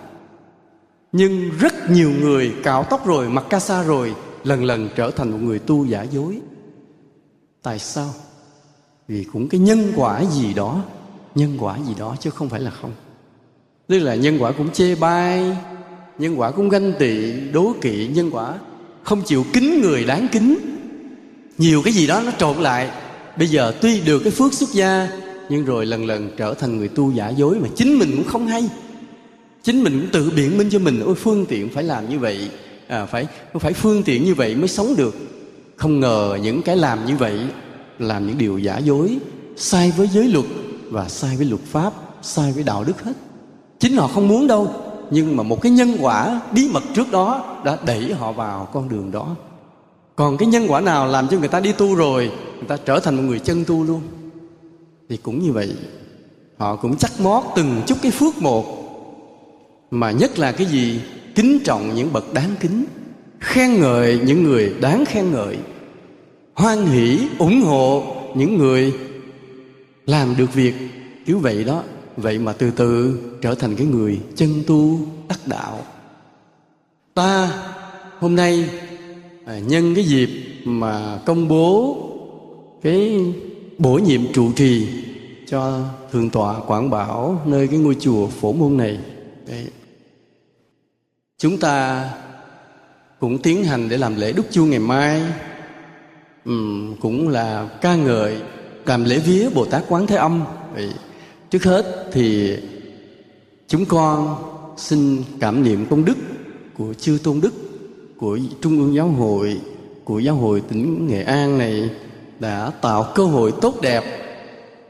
Nhưng rất nhiều người cạo tóc rồi mặc ca sa rồi lần lần trở thành một người tu giả dối. Tại sao? Vì cũng cái nhân quả gì đó nhân quả gì đó chứ không phải là không. Tức là nhân quả cũng chê bai nhân quả cũng ganh tị đố kỵ nhân quả không chịu kính người đáng kính. Nhiều cái gì đó nó trộn lại. Bây giờ tuy được cái phước xuất gia nhưng rồi lần lần trở thành người tu giả dối mà chính mình cũng không hay. Chính mình cũng tự biện minh cho mình ôi phương tiện phải làm như vậy. À, phải phải phương tiện như vậy mới sống được. Không ngờ những cái làm như vậy làm những điều giả dối sai với giới luật và sai với luật pháp sai với đạo đức hết. Chính họ không muốn đâu nhưng mà một cái nhân quả bí mật trước đó đã đẩy họ vào con đường đó. Còn cái nhân quả nào làm cho người ta đi tu rồi, người ta trở thành một người chân tu luôn? Thì cũng như vậy, họ cũng chắc mót từng chút cái phước một. Mà nhất là cái gì? Kính trọng những bậc đáng kính, khen ngợi những người đáng khen ngợi, hoan hỷ, ủng hộ những người làm được việc. Kiểu vậy đó vậy mà từ từ trở thành cái người chân tu đắc đạo. Ta hôm nay à, nhân cái dịp mà công bố cái bổ nhiệm trụ trì cho thượng tọa quảng bảo nơi cái ngôi chùa phổ môn này. Đấy. chúng ta cũng tiến hành để làm lễ đúc chuông ngày mai. Uhm, cũng là ca ngợi làm lễ vía bồ tát quán thế âm. Đấy trước hết thì chúng con xin cảm niệm công đức của chư tôn đức của trung ương giáo hội của giáo hội tỉnh nghệ an này đã tạo cơ hội tốt đẹp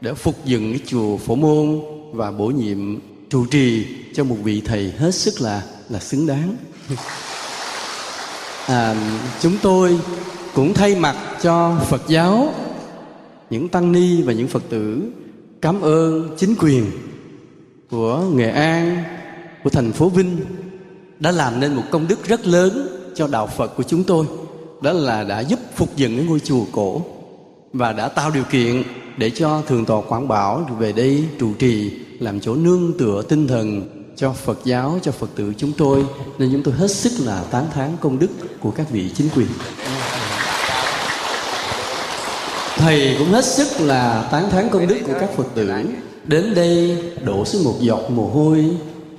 để phục dựng cái chùa phổ môn và bổ nhiệm trụ trì cho một vị thầy hết sức là là xứng đáng. À, chúng tôi cũng thay mặt cho phật giáo những tăng ni và những phật tử cảm ơn chính quyền của nghệ an, của thành phố vinh đã làm nên một công đức rất lớn cho đạo phật của chúng tôi, đó là đã giúp phục dựng cái ngôi chùa cổ và đã tạo điều kiện để cho thường tọa quảng bảo về đây trụ trì, làm chỗ nương tựa tinh thần cho Phật giáo, cho Phật tử chúng tôi. Nên chúng tôi hết sức là tán thán công đức của các vị chính quyền thầy cũng hết sức là tán thán công đức của các phật tử. Đến đây đổ xuống một giọt mồ hôi,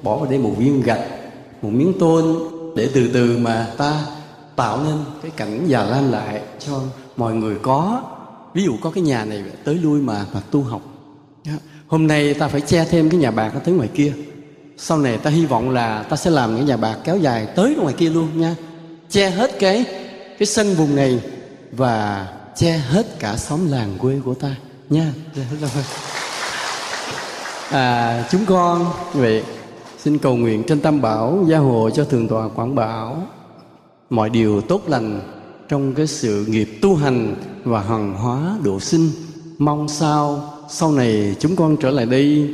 bỏ vào đây một viên gạch, một miếng tôn để từ từ mà ta tạo nên cái cảnh già lan lại cho mọi người có. Ví dụ có cái nhà này tới lui mà mà tu học. Hôm nay ta phải che thêm cái nhà bạc ở tới ngoài kia. Sau này ta hy vọng là ta sẽ làm cái nhà bạc kéo dài tới ngoài kia luôn nha. Che hết cái cái sân vùng này và che hết cả xóm làng quê của ta nha. À, chúng con vậy xin cầu nguyện trên tam bảo gia hộ cho thường tọa quảng bảo. Mọi điều tốt lành trong cái sự nghiệp tu hành và hằng hóa độ sinh. Mong sao sau này chúng con trở lại đây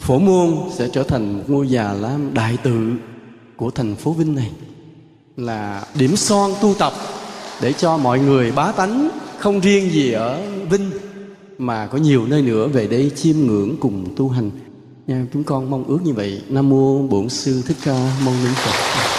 phổ môn sẽ trở thành một ngôi già lam đại tự của thành phố vinh này. Là điểm son tu tập để cho mọi người bá tánh không riêng gì ở vinh, mà có nhiều nơi nữa về đây chiêm ngưỡng cùng tu hành. Nha, chúng con mong ước như vậy. Nam mô bổn sư thích ca mâu ni phật.